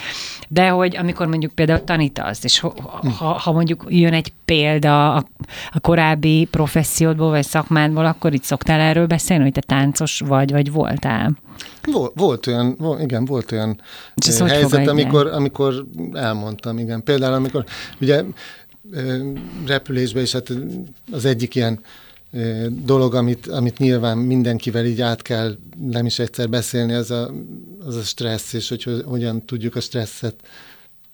de hogy amikor mondjuk például tanítasz, és ha, ha mondjuk jön egy példa a, a korábbi professziódból vagy szakmádból, akkor itt szoktál erről beszélni, hogy te táncos vagy, vagy voltál? Volt, volt olyan, volt, igen, volt olyan helyzet, amikor, amikor elmondtam, igen. Például, amikor ugye repülésben is hát az egyik ilyen dolog, amit, amit nyilván mindenkivel így át kell nem is egyszer beszélni, az a, az a stressz, és hogy hogyan tudjuk a stresszet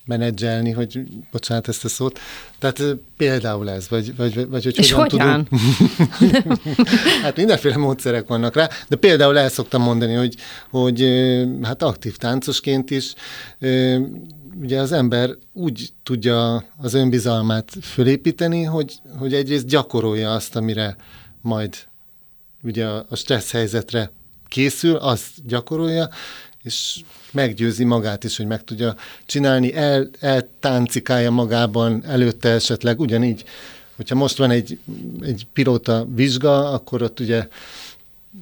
menedzselni, hogy bocsánat ezt a szót. Tehát például ez, vagy, vagy, vagy hogy és hogyan, hogyan? tudunk... hát mindenféle módszerek vannak rá, de például el szoktam mondani, hogy, hogy hát aktív táncosként is ugye az ember úgy tudja az önbizalmát fölépíteni, hogy, hogy egyrészt gyakorolja azt, amire majd ugye a stressz helyzetre készül, azt gyakorolja, és meggyőzi magát is, hogy meg tudja csinálni, el, eltáncikálja magában előtte esetleg, ugyanígy, hogyha most van egy, egy pilóta vizsga, akkor ott ugye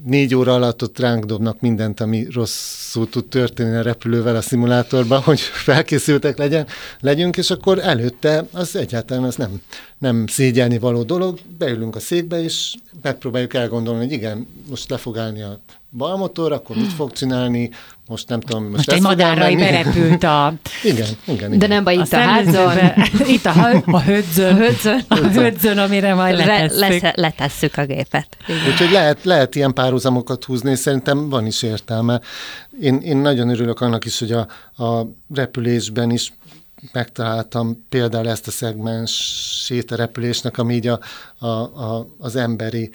négy óra alatt ott ránk dobnak mindent, ami rosszul tud történni a repülővel a szimulátorban, hogy felkészültek legyen, legyünk, és akkor előtte az egyáltalán az nem, nem szégyelni való dolog, beülünk a székbe, és megpróbáljuk elgondolni, hogy igen, most le fog állni a bal motor, akkor mit fog csinálni, most nem tudom, most, most egy madárrai berepült a... Igen, igen, igen. De nem baj, itt a, a házon. itt a, a hödzön, hödzön, a hödzön, amire majd letesszük. Le, letesszük a gépet. Igen. Úgyhogy lehet, lehet ilyen párhuzamokat húzni, és szerintem van is értelme. Én, én nagyon örülök annak is, hogy a, a repülésben is megtaláltam például ezt a szegmensét a repülésnek, ami így a, a, a, az emberi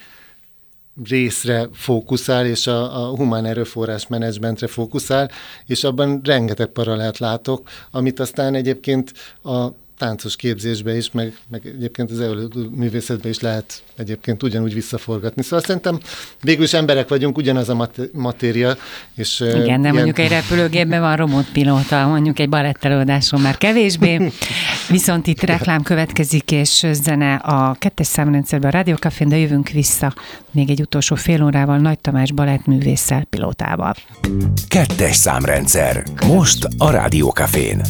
részre fókuszál, és a, a humán erőforrás menedzsmentre fókuszál, és abban rengeteg paralelt látok, amit aztán egyébként a táncos képzésbe is, meg, meg egyébként az művészetbe is lehet egyébként ugyanúgy visszaforgatni. Szóval szerintem végül is emberek vagyunk, ugyanaz a mat- matéria. És, Igen, de ilyen... mondjuk egy repülőgépben van robotpilóta, mondjuk egy balettelőadáson már kevésbé. Viszont itt reklám következik, és zene a kettes számrendszerben a Rádiókafén, de jövünk vissza még egy utolsó fél órával Nagy Tamás balettművésszel, pilótával. Kettes számrendszer. Most a Rádiókafén.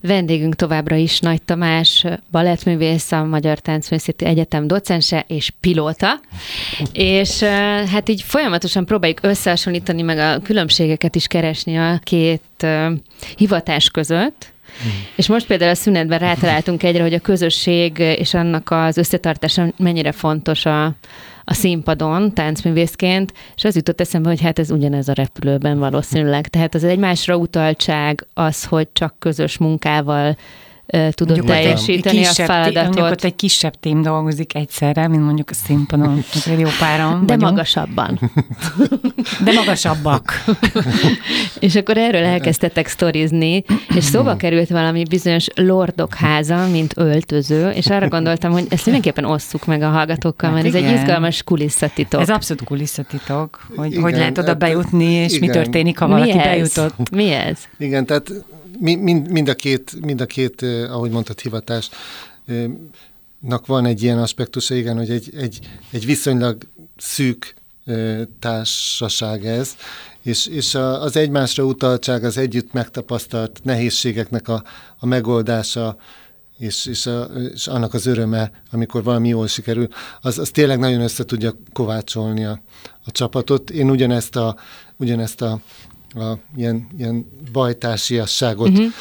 Vendégünk továbbra is Nagy Tamás, balettművész, a Magyar Táncművészeti Egyetem docense és pilóta, és hát így folyamatosan próbáljuk összehasonlítani, meg a különbségeket is keresni a két hivatás között, Mm. És most például a szünetben rátaláltunk egyre, hogy a közösség és annak az összetartása mennyire fontos a, a színpadon táncművészként, és az jutott eszembe, hogy hát ez ugyanez a repülőben valószínűleg. Tehát az egymásra utaltság, az, hogy csak közös munkával tudod mondjuk teljesíteni a feladatot. Mondjuk ott egy kisebb tím dolgozik egyszerre, mint mondjuk a színpadon, azért jó páran De vagyunk. magasabban. De magasabbak. és akkor erről elkezdtetek sztorizni, és szóba került valami bizonyos lordok háza, mint öltöző, és arra gondoltam, hogy ezt mindenképpen osszuk meg a hallgatókkal, hát mert igen. ez egy izgalmas kulisszatitok. Ez abszolút kulisszatitok, hogy, igen, hogy lehet oda hát bejutni, és igen. mi történik, ha valaki mi bejutott. Mi ez? Igen, tehát mind, mind, a két, mind a két, ahogy mondtad, hivatás nak van egy ilyen aspektusa, igen, hogy egy, egy, egy viszonylag szűk társaság ez, és, és a, az egymásra utaltság, az együtt megtapasztalt nehézségeknek a, a megoldása, és, és, a, és annak az öröme, amikor valami jól sikerül, az, az tényleg nagyon össze tudja kovácsolni a, a csapatot. Én ugyanezt a, ugyanezt a a ilyen, ilyen bajtársiasságot uh-huh.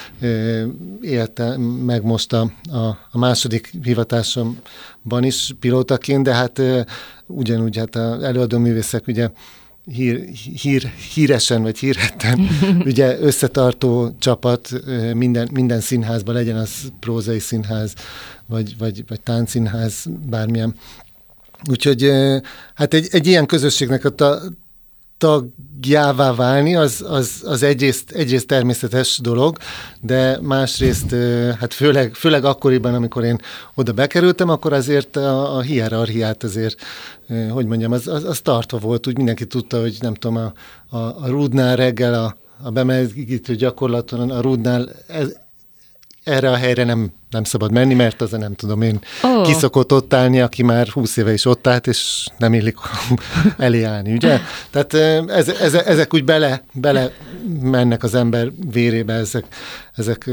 élte meg most a, a, a második hivatásomban is pilótaként, de hát ugyanúgy hát az előadó művészek ugye hír, hír, híresen vagy hírhetten ugye összetartó csapat minden, minden színházban, legyen az prózai színház, vagy, vagy, vagy táncszínház, bármilyen. Úgyhogy hát egy, egy ilyen közösségnek a ta, tagjává válni, az, az, az egyrészt, egyrészt természetes dolog, de másrészt, hát főleg, főleg akkoriban, amikor én oda bekerültem, akkor azért a, a hierarchiát azért, hogy mondjam, az, az, az tartva volt, úgy mindenki tudta, hogy nem tudom, a, a, a rúdnál reggel a, a bemelegítő gyakorlaton a rúdnál ez, erre a helyre nem, nem szabad menni, mert az nem tudom én oh. ki szokott ott állni, aki már húsz éve is ott állt, és nem illik elé állni, ugye? Tehát ez, ez, ezek úgy bele, bele mennek az ember vérébe, ezek, ezek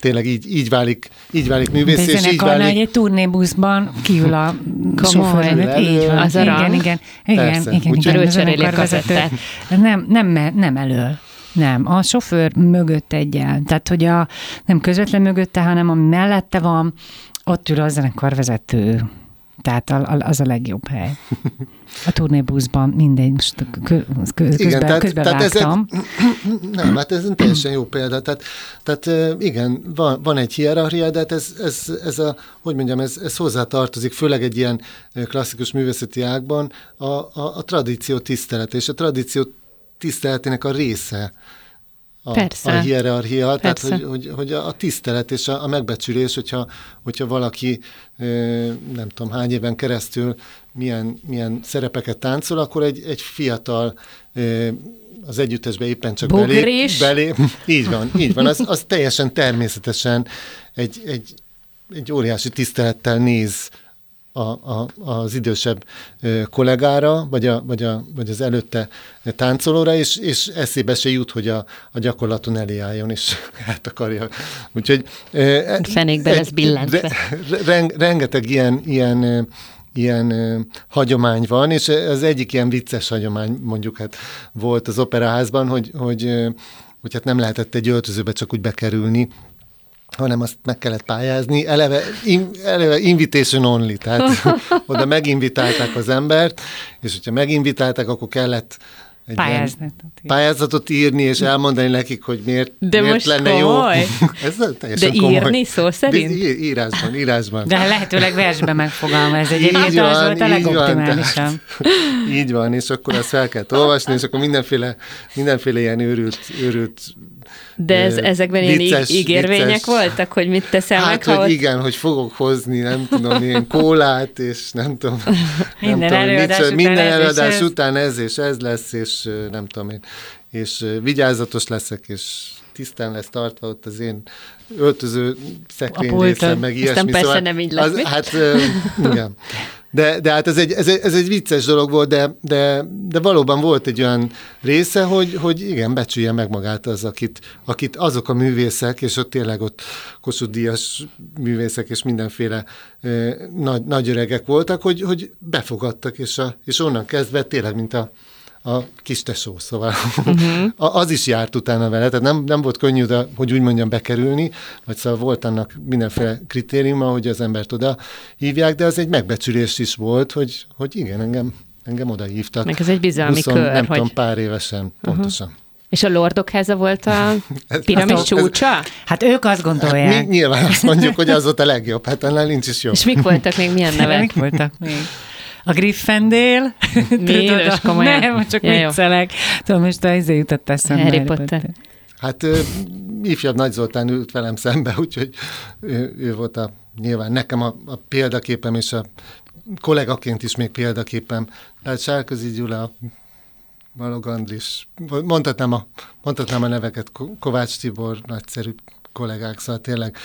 tényleg így, így válik, így válik művész, és így válik... egy turnébuszban kiül a sofőr. Így van, az igen, igen, igen, igen, igen, igen, igen, nem, nem, nem elől. Nem, a sofőr mögött egyel. Tehát, hogy a, nem közvetlen mögötte, hanem ami mellette van, ott ül a zenekarvezető. Tehát az a legjobb hely. A turnébuszban mindegy, most közben, igen, tehát, közben tehát vágtam. Ez, nem, hát ez teljesen jó példa. Tehát, tehát igen, van, van egy hierarchia, de hát ez, ez, ez a, hogy mondjam, ez, ez hozzá tartozik, főleg egy ilyen klasszikus művészeti ágban a, a, a tradíció tisztelet, és a tradíció tiszteletének a része a, Persze. a hierarchia, Persze. tehát hogy, hogy, hogy a tisztelet és a, a megbecsülés, hogyha, hogyha valaki nem tudom hány éven keresztül milyen, milyen szerepeket táncol, akkor egy, egy fiatal az együttesbe éppen csak belé, belé, így van, így van, az, az teljesen természetesen egy, egy, egy óriási tisztelettel néz a, a, az idősebb kollégára, vagy, a, vagy, a, vagy az előtte táncolóra, és, és eszébe se jut, hogy a, a gyakorlaton elé álljon, és hát akarja. Úgyhogy... Fenékbe lesz billentve. Rengeteg ilyen, ilyen ilyen ö, hagyomány van, és az egyik ilyen vicces hagyomány mondjuk hát volt az operaházban, hogy, hogy, ö, hogy hát nem lehetett egy öltözőbe csak úgy bekerülni, hanem azt meg kellett pályázni. Eleve, in, eleve invitation only, tehát oda meginvitálták az embert, és hogyha meginvitálták, akkor kellett egy pályázatot, pályázatot írni, és elmondani nekik, hogy miért, De miért most lenne komoly. jó. Ez De komoly. írni szó szerint? De írásban, írásban. De lehetőleg versben megfogalmaz. Egyébként Így az volt a így van, legoptimálisabb. Így van, és akkor azt fel kell olvasni, és akkor mindenféle, mindenféle ilyen őrült, őrült De ez, ezekben ilyen vicces- így ígérvények vicces- voltak, hogy mit teszel Hát, meg, ha hogy ott... igen, hogy fogok hozni, nem tudom, ilyen kólát, és nem tudom. Minden nem tudom, előadás mit, után minden ez és előadás ez. után ez és ez lesz, és nem tudom én, és vigyázatos leszek, és tisztán lesz tartva ott az én öltöző szekrény részem, meg Aztán ilyesmi. persze nem így lesz, az, mi? Hát, igen. De, de hát ez egy, ez, egy, ez egy vicces dolog volt, de, de, de valóban volt egy olyan része, hogy, hogy igen, becsülje meg magát az, akit, akit azok a művészek, és ott tényleg ott Kossuth Díjas művészek és mindenféle ö, nagy, nagy öregek voltak, hogy, hogy befogadtak, és, a, és onnan kezdve tényleg, mint a, a kis tesó, szóval uh-huh. az is járt utána vele, tehát nem, nem volt könnyű, de, hogy úgy mondjam, bekerülni, vagy szóval volt annak mindenféle kritériuma, hogy az embert oda hívják, de az egy megbecsülés is volt, hogy, hogy igen, engem, engem oda hívtak. Meg ez egy bizalmi 20, kör, nem hogy- tudom, pár évesen, pontosan. És a lordok háza volt a piramis csúcsa? Hát ők azt Mi gondolják. nyilván azt mondjuk, hogy az volt a legjobb, hát annál nincs is jobb. És mik voltak még, milyen nevek? Mik voltak még? A Gryffindor. Mi? Most komolyan? Nem, csak Ja, jó. viccelek. Tudom, most a izé jutott eszembe. Harry Potter. Hát ö, ifjabb Nagy Zoltán ült velem szembe, úgyhogy ő, ő volt a, nyilván nekem a, a példaképem, és a kollégaként is még példaképem. Tehát Sárközi Gyula, Balog Andris, mondhatnám a, mondhatnám a neveket, Ko- Kovács Tibor, nagyszerű kollégák, szóval tényleg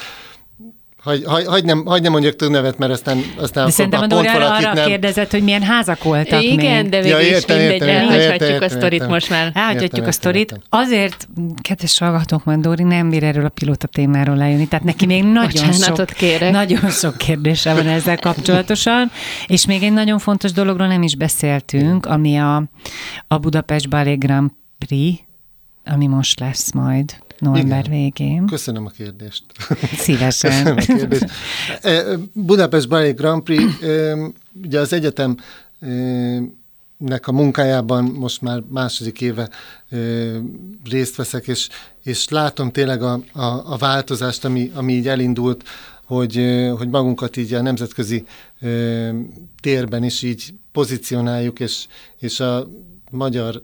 Hagy, hagy, hagy, nem, hagy nem mondjak több nevet, mert aztán, aztán De szerintem a a Dóri arra, nem... kérdezett, hogy milyen házak voltak Igen, még. de végül Ja, is értem, mindegy, értem, értem, elhagyhatjuk a sztorit értem. most már. Elhagyhatjuk a értem, sztorit. értem. Azért, kedves hallgatók, mert Dóri nem bír erről a pilóta témáról lejönni, tehát neki még nagyon Bocsánatot sok, kérek. nagyon sok kérdése van ezzel kapcsolatosan, és még egy nagyon fontos dologról nem is beszéltünk, ami a, a Budapest Ballet Grand Prix, ami most lesz majd november Igen. végén. Köszönöm a kérdést. Szívesen. Köszönöm a kérdést. E, Budapest Ballet Grand Prix, e, ugye az egyetem e, nek a munkájában most már második éve e, részt veszek, és, és látom tényleg a, a, a változást, ami, ami így elindult, hogy, e, hogy magunkat így a nemzetközi e, térben is így pozícionáljuk, és, és a magyar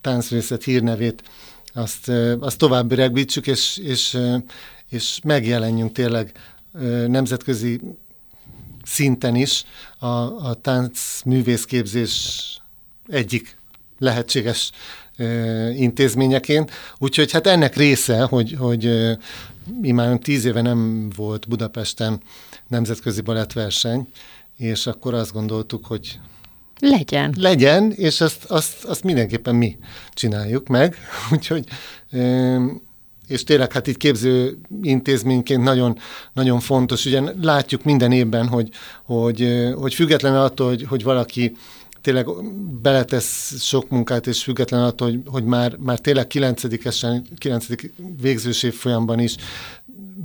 táncművészet hírnevét azt, azt tovább öregbítsük, és, és, és megjelenjünk tényleg nemzetközi szinten is a, a táncművészképzés egyik lehetséges intézményeként. Úgyhogy hát ennek része, hogy, hogy ö, imáron tíz éve nem volt Budapesten nemzetközi balettverseny, és akkor azt gondoltuk, hogy Legyen. legyen, és azt, azt, azt mindenképpen mi csináljuk meg. Úgyhogy, és tényleg hát itt képző intézményként nagyon, nagyon fontos, ugye látjuk minden évben, hogy, hogy, hogy független attól, hogy, hogy valaki tényleg beletesz sok munkát, és független attól, hogy, hogy már, már tényleg 9-esen, 9. végzős évfolyamban is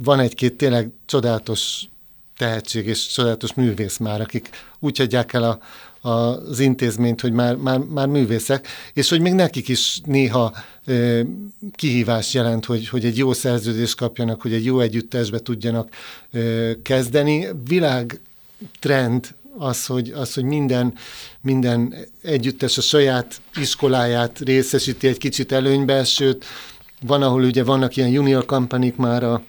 van egy-két tényleg csodálatos tehetség és csodálatos művész már, akik úgy adják el a, az intézményt, hogy már, már, már művészek, és hogy még nekik is néha ö, kihívás jelent, hogy, hogy egy jó szerződést kapjanak, hogy egy jó együttesbe tudjanak ö, kezdeni. Világ trend az, hogy, az, hogy minden, minden együttes a saját iskoláját részesíti egy kicsit előnybe, sőt, van, ahol ugye vannak ilyen junior kampanik már a,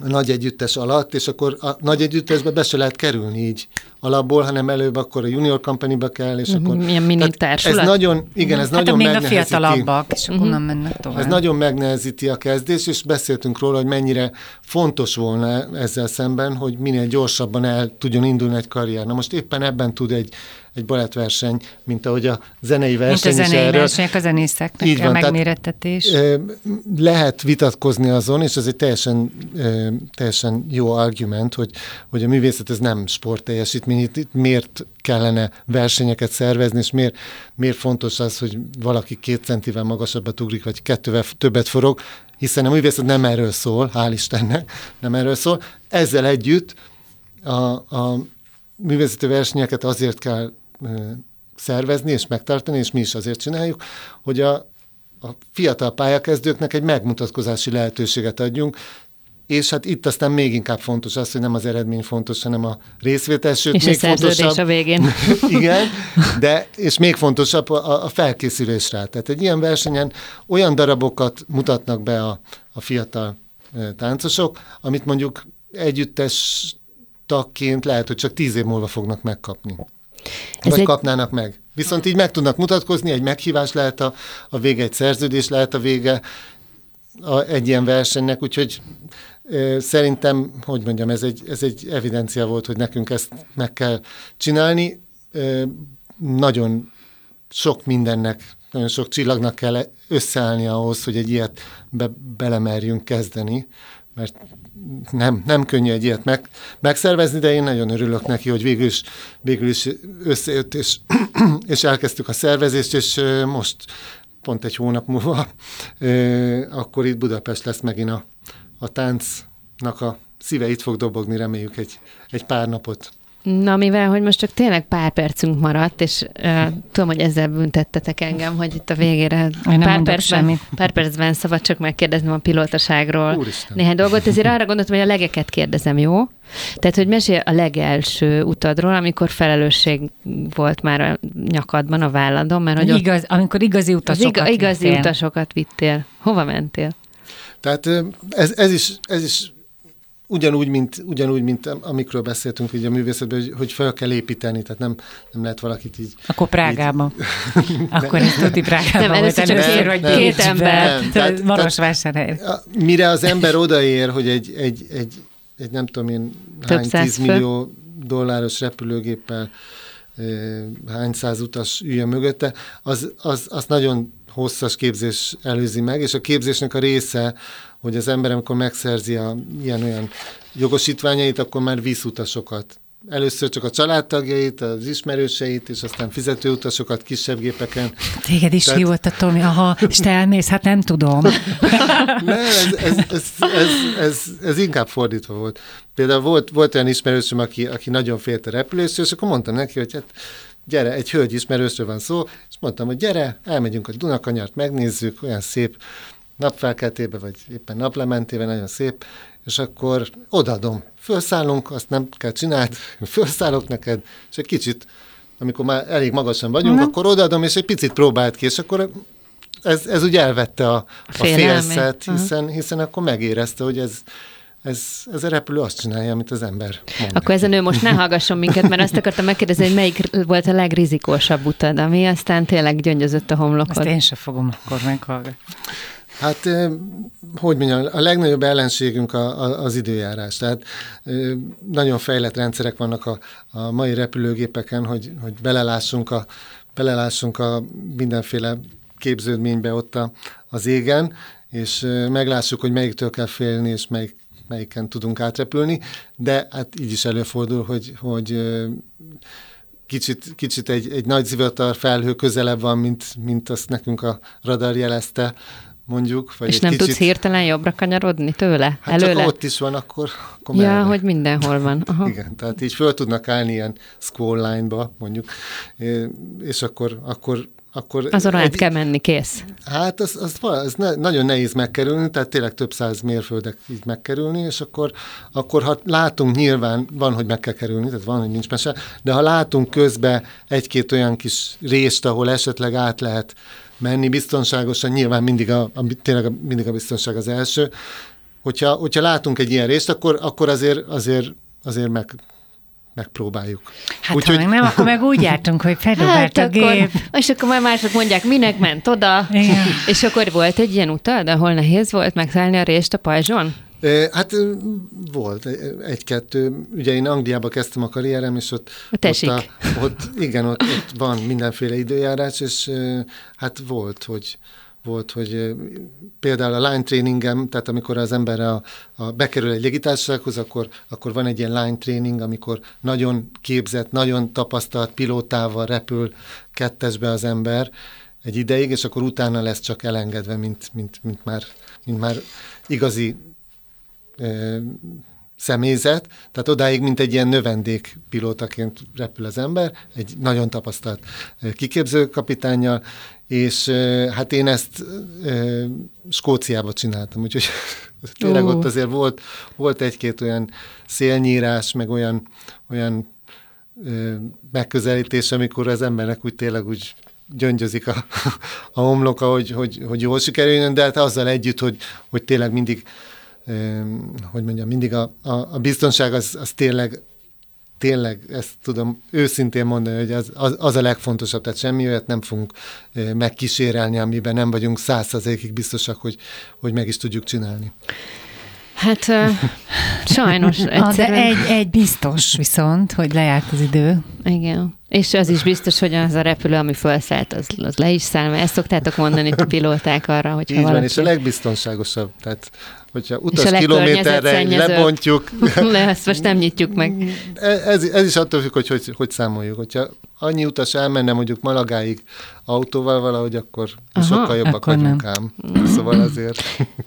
a nagy együttes alatt, és akkor a nagy együttesbe be se lehet kerülni így alapból, hanem előbb akkor a junior company kell, és akkor... Milyen mini társulat? Ez nagyon, igen, ez hát nagyon még a fiatalabbak, és akkor onnan mennek tovább. Ez nagyon megnehezíti a kezdés, és beszéltünk róla, hogy mennyire fontos volna ezzel szemben, hogy minél gyorsabban el tudjon indulni egy karrier. Na most éppen ebben tud egy egy balettverseny, mint ahogy a zenei verseny Mint a zenei versenyek a zenészeknek Így van, megmérettetés. Tehát, lehet vitatkozni azon, és ez egy teljesen, teljesen jó argument, hogy, hogy a művészet ez nem sportteljesítmény, itt miért kellene versenyeket szervezni, és miért, miért fontos az, hogy valaki két centivel magasabbat ugrik, vagy kettővel többet forog, hiszen a művészet nem erről szól, hál' Istennek, nem erről szól. Ezzel együtt a, a művészeti versenyeket azért kell szervezni és megtartani, és mi is azért csináljuk, hogy a, a fiatal pályakezdőknek egy megmutatkozási lehetőséget adjunk, és hát itt aztán még inkább fontos az, hogy nem az eredmény fontos, hanem a részvétel, sőt, és még a fontosabb, a végén. igen, de, és még fontosabb a, a felkészülés rá. Tehát egy ilyen versenyen olyan darabokat mutatnak be a, a fiatal táncosok, amit mondjuk együttes tagként lehet, hogy csak tíz év múlva fognak megkapni. Ez Vagy egy... kapnának meg. Viszont így meg tudnak mutatkozni, egy meghívás lehet a, a vége, egy szerződés lehet a vége a, egy ilyen versenynek, úgyhogy e, szerintem, hogy mondjam, ez egy, ez egy evidencia volt, hogy nekünk ezt meg kell csinálni. E, nagyon sok mindennek, nagyon sok csillagnak kell összeállni ahhoz, hogy egy ilyet be, belemerjünk kezdeni, mert nem, nem könnyű egy ilyet meg, megszervezni, de én nagyon örülök neki, hogy végül is, végül is összejött, és, és elkezdtük a szervezést, és most pont egy hónap múlva, akkor itt Budapest lesz megint a, a táncnak a szíve itt fog dobogni, reméljük egy, egy pár napot. Na, mivel, hogy most csak tényleg pár percünk maradt, és uh, tudom, hogy ezzel büntettetek engem, hogy itt a végére pár percben, semmit. pár percben szabad csak megkérdeznem a pilótaságról Úristen. néhány dolgot, ezért arra gondoltam, hogy a legeket kérdezem, jó? Tehát, hogy mesél a legelső utadról, amikor felelősség volt már a nyakadban, a válladon, mert hogy Igaz, ott, amikor igazi utasokat iga, Igazi vittél. utasokat vittél. Hova mentél? Tehát ez, ez, is, ez is ugyanúgy, mint, ugyanúgy, mint amikről beszéltünk így a művészetben, hogy, hogy fel kell építeni, tehát nem, nem lehet valakit így... Akkor Prágában. Így, Akkor ez tuti Prágában nem, volt először, hogy nem, két ember, Marosvásárhely. Mire az ember odaér, hogy egy, egy, egy, egy nem tudom én hány tízmillió dolláros repülőgéppel hány száz utas üljön mögötte, az, az, az nagyon hosszas képzés előzi meg, és a képzésnek a része, hogy az ember, amikor megszerzi a ilyen-olyan jogosítványait, akkor már visz utasokat. Először csak a családtagjait, az ismerőseit, és aztán fizetőutasokat kisebb gépeken. Téged is Tehát... hivottatom, aha, és te elmész, hát nem tudom. nem, ez, ez, ez, ez, ez, ez, inkább fordítva volt. Például volt, volt olyan ismerősöm, aki, aki nagyon félt a repülésről, és akkor mondtam neki, hogy hát gyere, egy hölgy ismerősről van szó, és mondtam, hogy gyere, elmegyünk a Dunakanyart, megnézzük, olyan szép napfelkeltébe, vagy éppen naplementébe, nagyon szép, és akkor odaadom. Felszállunk, azt nem kell csinálni, felszállok neked, és egy kicsit, amikor már elég magasan vagyunk, uh-huh. akkor odaadom, és egy picit próbált ki, és akkor ez, ez úgy elvette a, a félszet, hiszen, uh-huh. hiszen akkor megérezte, hogy ez, ez, ez a repülő azt csinálja, amit az ember mond. Akkor ez a nő most ne hallgasson minket, mert azt akartam megkérdezni, hogy melyik volt a legrizikósabb utad, ami aztán tényleg gyöngyözött a homlokot. Azt én sem fogom akkor meghallgatni. Hát, hogy mondjam, a legnagyobb ellenségünk a, a, az időjárás. Tehát nagyon fejlett rendszerek vannak a, a mai repülőgépeken, hogy, hogy belelássunk a, belelássunk a mindenféle képződménybe ott a, az égen, és meglássuk, hogy melyiktől kell félni, és melyik, melyiken tudunk átrepülni, de hát így is előfordul, hogy, hogy kicsit, kicsit egy, egy nagy zivatar felhő közelebb van, mint, mint azt nekünk a radar jelezte, mondjuk. Vagy És nem kicsit... tudsz hirtelen jobbra kanyarodni tőle? Hát előle? csak ott is van, akkor, akkor Ja, merre. hogy mindenhol van. Aha. Igen, tehát így föl tudnak állni ilyen squall line-ba, mondjuk, és akkor, akkor akkor Azon egy, kell menni, kész. Hát az, az, az ne, nagyon nehéz megkerülni, tehát tényleg több száz mérföldek így megkerülni, és akkor, akkor ha látunk nyilván, van, hogy meg kell kerülni, tehát van, hogy nincs mese, de ha látunk közbe egy-két olyan kis részt, ahol esetleg át lehet menni biztonságosan, nyilván mindig a, a, tényleg a, mindig a biztonság az első, hogyha, hogyha látunk egy ilyen részt, akkor, akkor azért, azért, azért meg, megpróbáljuk. Hát úgy, ha hogy... nem, akkor meg úgy jártunk, hogy feldobált hát a akkor, gép. És akkor már mások mondják, minek ment oda. Igen. És akkor volt egy ilyen utad, ahol nehéz volt megszállni a részt a pajzson? Hát volt egy-kettő. Ugye én Angliába kezdtem a karrierem, és ott, ott, a, ott igen, ott, ott van mindenféle időjárás, és hát volt, hogy volt, hogy például a line trainingem, tehát amikor az ember a, a bekerül egy légitársasághoz, akkor, akkor van egy ilyen line training, amikor nagyon képzett, nagyon tapasztalt pilótával repül kettesbe az ember egy ideig, és akkor utána lesz csak elengedve, mint, mint, mint, már, mint már igazi személyzet, tehát odáig, mint egy ilyen növendék pilótaként repül az ember, egy nagyon tapasztalt kiképző kapitányjal, és hát én ezt Skóciába csináltam, úgyhogy tényleg ott azért volt, volt egy-két olyan szélnyírás, meg olyan, olyan megközelítés, amikor az embernek úgy tényleg úgy gyöngyözik a, a homloka, hogy, hogy, hogy jól sikerüljön, de hát azzal együtt, hogy, hogy tényleg mindig hogy mondjam, mindig a, a, a biztonság az, az tényleg tényleg ezt tudom őszintén mondani, hogy az, az, az a legfontosabb, tehát semmi olyat nem fogunk megkísérelni, amiben nem vagyunk százszerzékig biztosak, hogy, hogy meg is tudjuk csinálni. Hát sajnos egyszerűen... De egy, egy biztos viszont, hogy lejárt az idő. Igen. És az is biztos, hogy az a repülő, ami felszállt, az, az le is száll, mert ezt szoktátok mondani a pilóták arra, hogy Így valaki... van, és a legbiztonságosabb. Tehát hogyha utas kilométerre lebontjuk. Le, ezt most nem nyitjuk meg. Ez, ez is attól függ, hogy, hogy hogy számoljuk. Hogyha annyi utas elmenne mondjuk Malagáig autóval valahogy, akkor Aha, sokkal jobbak vagyunk nem. ám. Szóval azért...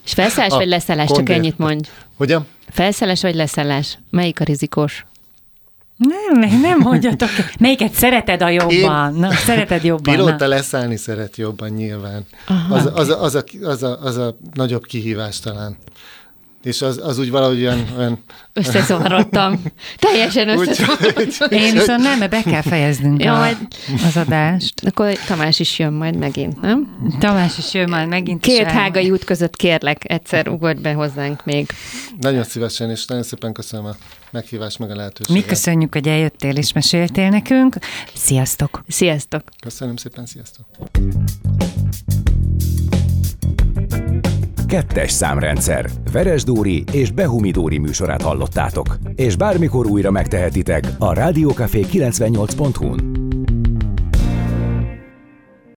És felszállás vagy leszállás? Csak ennyit mondj. Hogyan? Felszállás vagy leszállás? Melyik a rizikós? Nem, nem mondjatok. Melyiket szereted a jobban? Én... Na, szereted jobban? Pilóta leszállni szeret jobban nyilván. Az, az, az, az, a, az, a, az a nagyobb kihívás talán és az, az úgy valahogy olyan... olyan Összezavarodtam. Teljesen összezavarodtam. Én viszont nem, mert be kell fejeznünk ja, a, majd... az adást. Akkor Tamás is jön majd megint, nem? Tamás is jön majd megint. Két hágai út között kérlek, egyszer ugorj be hozzánk még. Nagyon szívesen, és nagyon szépen köszönöm a meghívást, meg a lehetőséget. Mi köszönjük, hogy eljöttél és meséltél nekünk. Sziasztok! Sziasztok! Köszönöm szépen, sziasztok! Kettes számrendszer. Veres és Behumi Dóri műsorát hallottátok. És bármikor újra megtehetitek a Rádiókafé 98.hu-n.